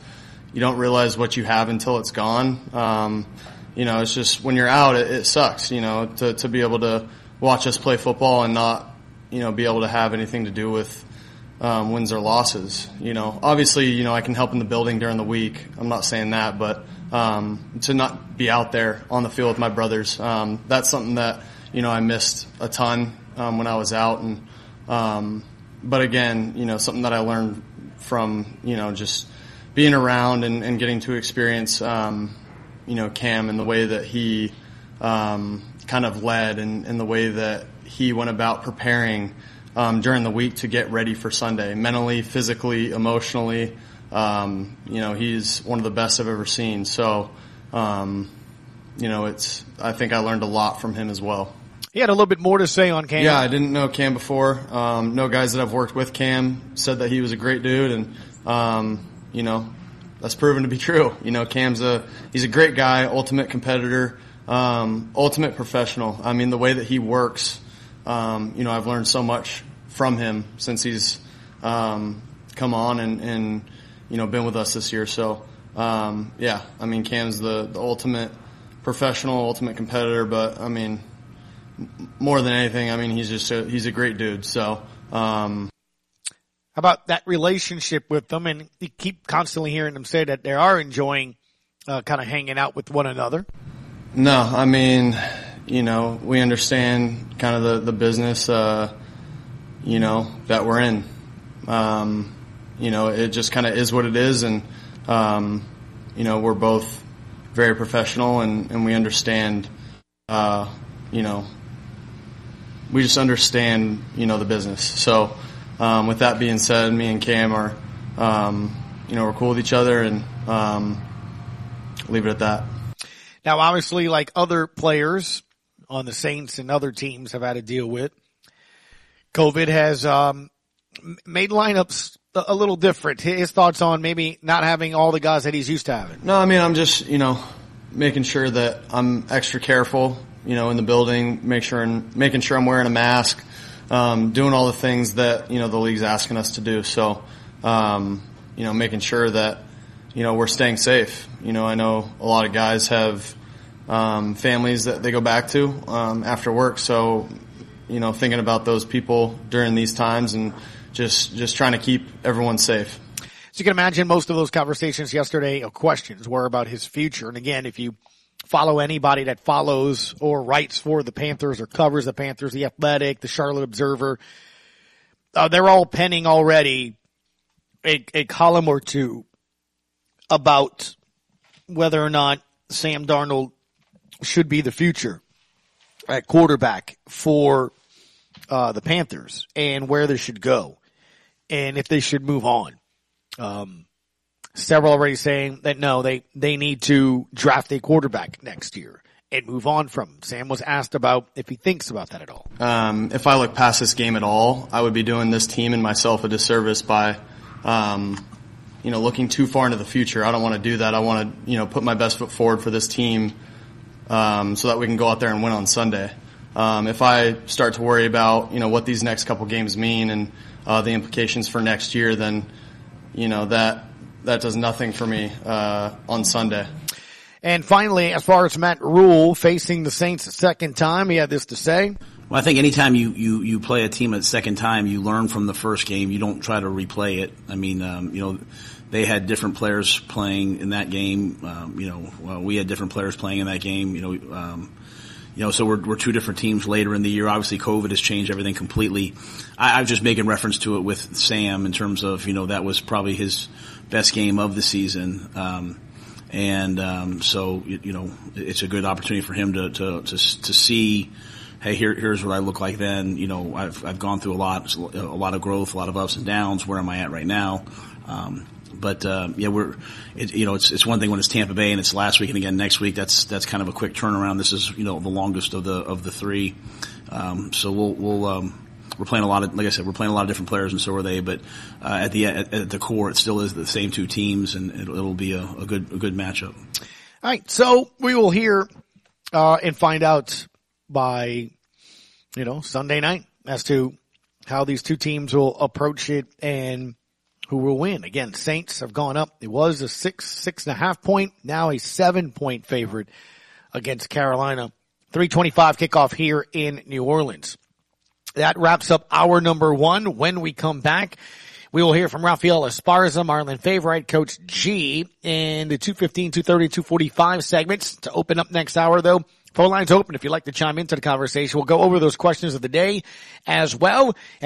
you don't realize what you have until it's gone. Um, you know, it's just when you're out, it, it sucks, you know, to, to be able to watch us play football and not, you know, be able to have anything to do with, um, wins or losses. You know, obviously, you know, I can help in the building during the week. I'm not saying that, but um, to not be out there on the field with my brothers, um, that's something that you know I missed a ton um, when I was out. And um, but again, you know, something that I learned from you know just being around and, and getting to experience, um, you know, Cam and the way that he um, kind of led and, and the way that he went about preparing um, during the week to get ready for Sunday, mentally, physically, emotionally. Um, you know, he's one of the best I've ever seen. So, um, you know, it's, I think I learned a lot from him as well. He had a little bit more to say on Cam. Yeah, I didn't know Cam before. Um, no guys that I've worked with Cam said that he was a great dude and, um, you know, that's proven to be true. You know, Cam's a, he's a great guy, ultimate competitor, um, ultimate professional. I mean, the way that he works, um, you know, I've learned so much from him since he's, um, come on and, and, you know, been with us this year. So, um, yeah, I mean, Cam's the, the ultimate professional, ultimate competitor, but I mean, more than anything, I mean, he's just a, he's a great dude. So, um, How about that relationship with them? And you keep constantly hearing them say that they are enjoying uh, kind of hanging out with one another. No, I mean, you know, we understand kind of the, the business, uh, you know, that we're in. Um, you know, it just kind of is what it is. And, um, you know, we're both very professional and, and we understand, uh, you know, we just understand, you know, the business. So, um, with that being said, me and Cam are, um, you know, we're cool with each other and, um, leave it at that. Now, obviously, like other players on the Saints and other teams have had to deal with, COVID has, um, made lineups a little different. His thoughts on maybe not having all the guys that he's used to having. No, I mean, I'm just, you know, making sure that I'm extra careful, you know, in the building, make sure and making sure I'm wearing a mask, um, doing all the things that, you know, the league's asking us to do. So, um, you know, making sure that, you know, we're staying safe. You know, I know a lot of guys have, um, families that they go back to, um, after work. So, you know, thinking about those people during these times and just, just trying to keep everyone safe. So you can imagine most of those conversations yesterday questions were about his future. And again, if you follow anybody that follows or writes for the Panthers or covers the Panthers, the Athletic, the Charlotte Observer, uh, they're all penning already a, a column or two about whether or not Sam Darnold should be the future at quarterback for uh, the Panthers and where they should go and if they should move on. Um, several already saying that no, they, they need to draft a quarterback next year and move on from. Sam was asked about if he thinks about that at all. Um, if I look past this game at all, I would be doing this team and myself a disservice by, um, you know, looking too far into the future. I don't want to do that. I want to, you know, put my best foot forward for this team, um, so that we can go out there and win on Sunday. Um, if I start to worry about, you know, what these next couple games mean and uh, the implications for next year, then, you know, that that does nothing for me uh, on Sunday. And finally, as far as Matt Rhule facing the Saints a second time, he had this to say. Well, I think anytime you, you, you play a team a second time, you learn from the first game. You don't try to replay it. I mean, um, you know, they had different players playing in that game. Um, you know, well, we had different players playing in that game. You know, um, you know, so we're, we're two different teams later in the year. Obviously, COVID has changed everything completely. I, I was just making reference to it with Sam in terms of, you know, that was probably his best game of the season. Um, and um, so, you, know, it's a good opportunity for him to to to, to see. Hey, here, here's what I look like then. You know, I've I've gone through a lot, a lot of growth, a lot of ups and downs. Where am I at right now? Um, but uh, yeah, we're it, you know it's it's one thing when it's Tampa Bay and it's last week and again next week. That's that's kind of a quick turnaround. This is you know the longest of the of the three. Um, so we'll we'll um, we're playing a lot of like I said we're playing a lot of different players and so are they. But uh, at the at, at, the core, it still is the same two teams and it'll, it'll be a, a, good a good matchup. All right, so we will hear uh, and find out by you know Sunday night as to how these two teams will approach it and who will win. Again, Saints have gone up. It was a six, six and a half point, now a seven point favorite against Carolina. 325 kickoff here in New Orleans. That wraps up our number one. When we come back, we will hear from Rafael Esparza, Marlin Favorite, Coach G in the 215, 230, 245 segments. To open up next hour though, phone lines open if you'd like to chime into the conversation. We'll go over those questions of the day as well. And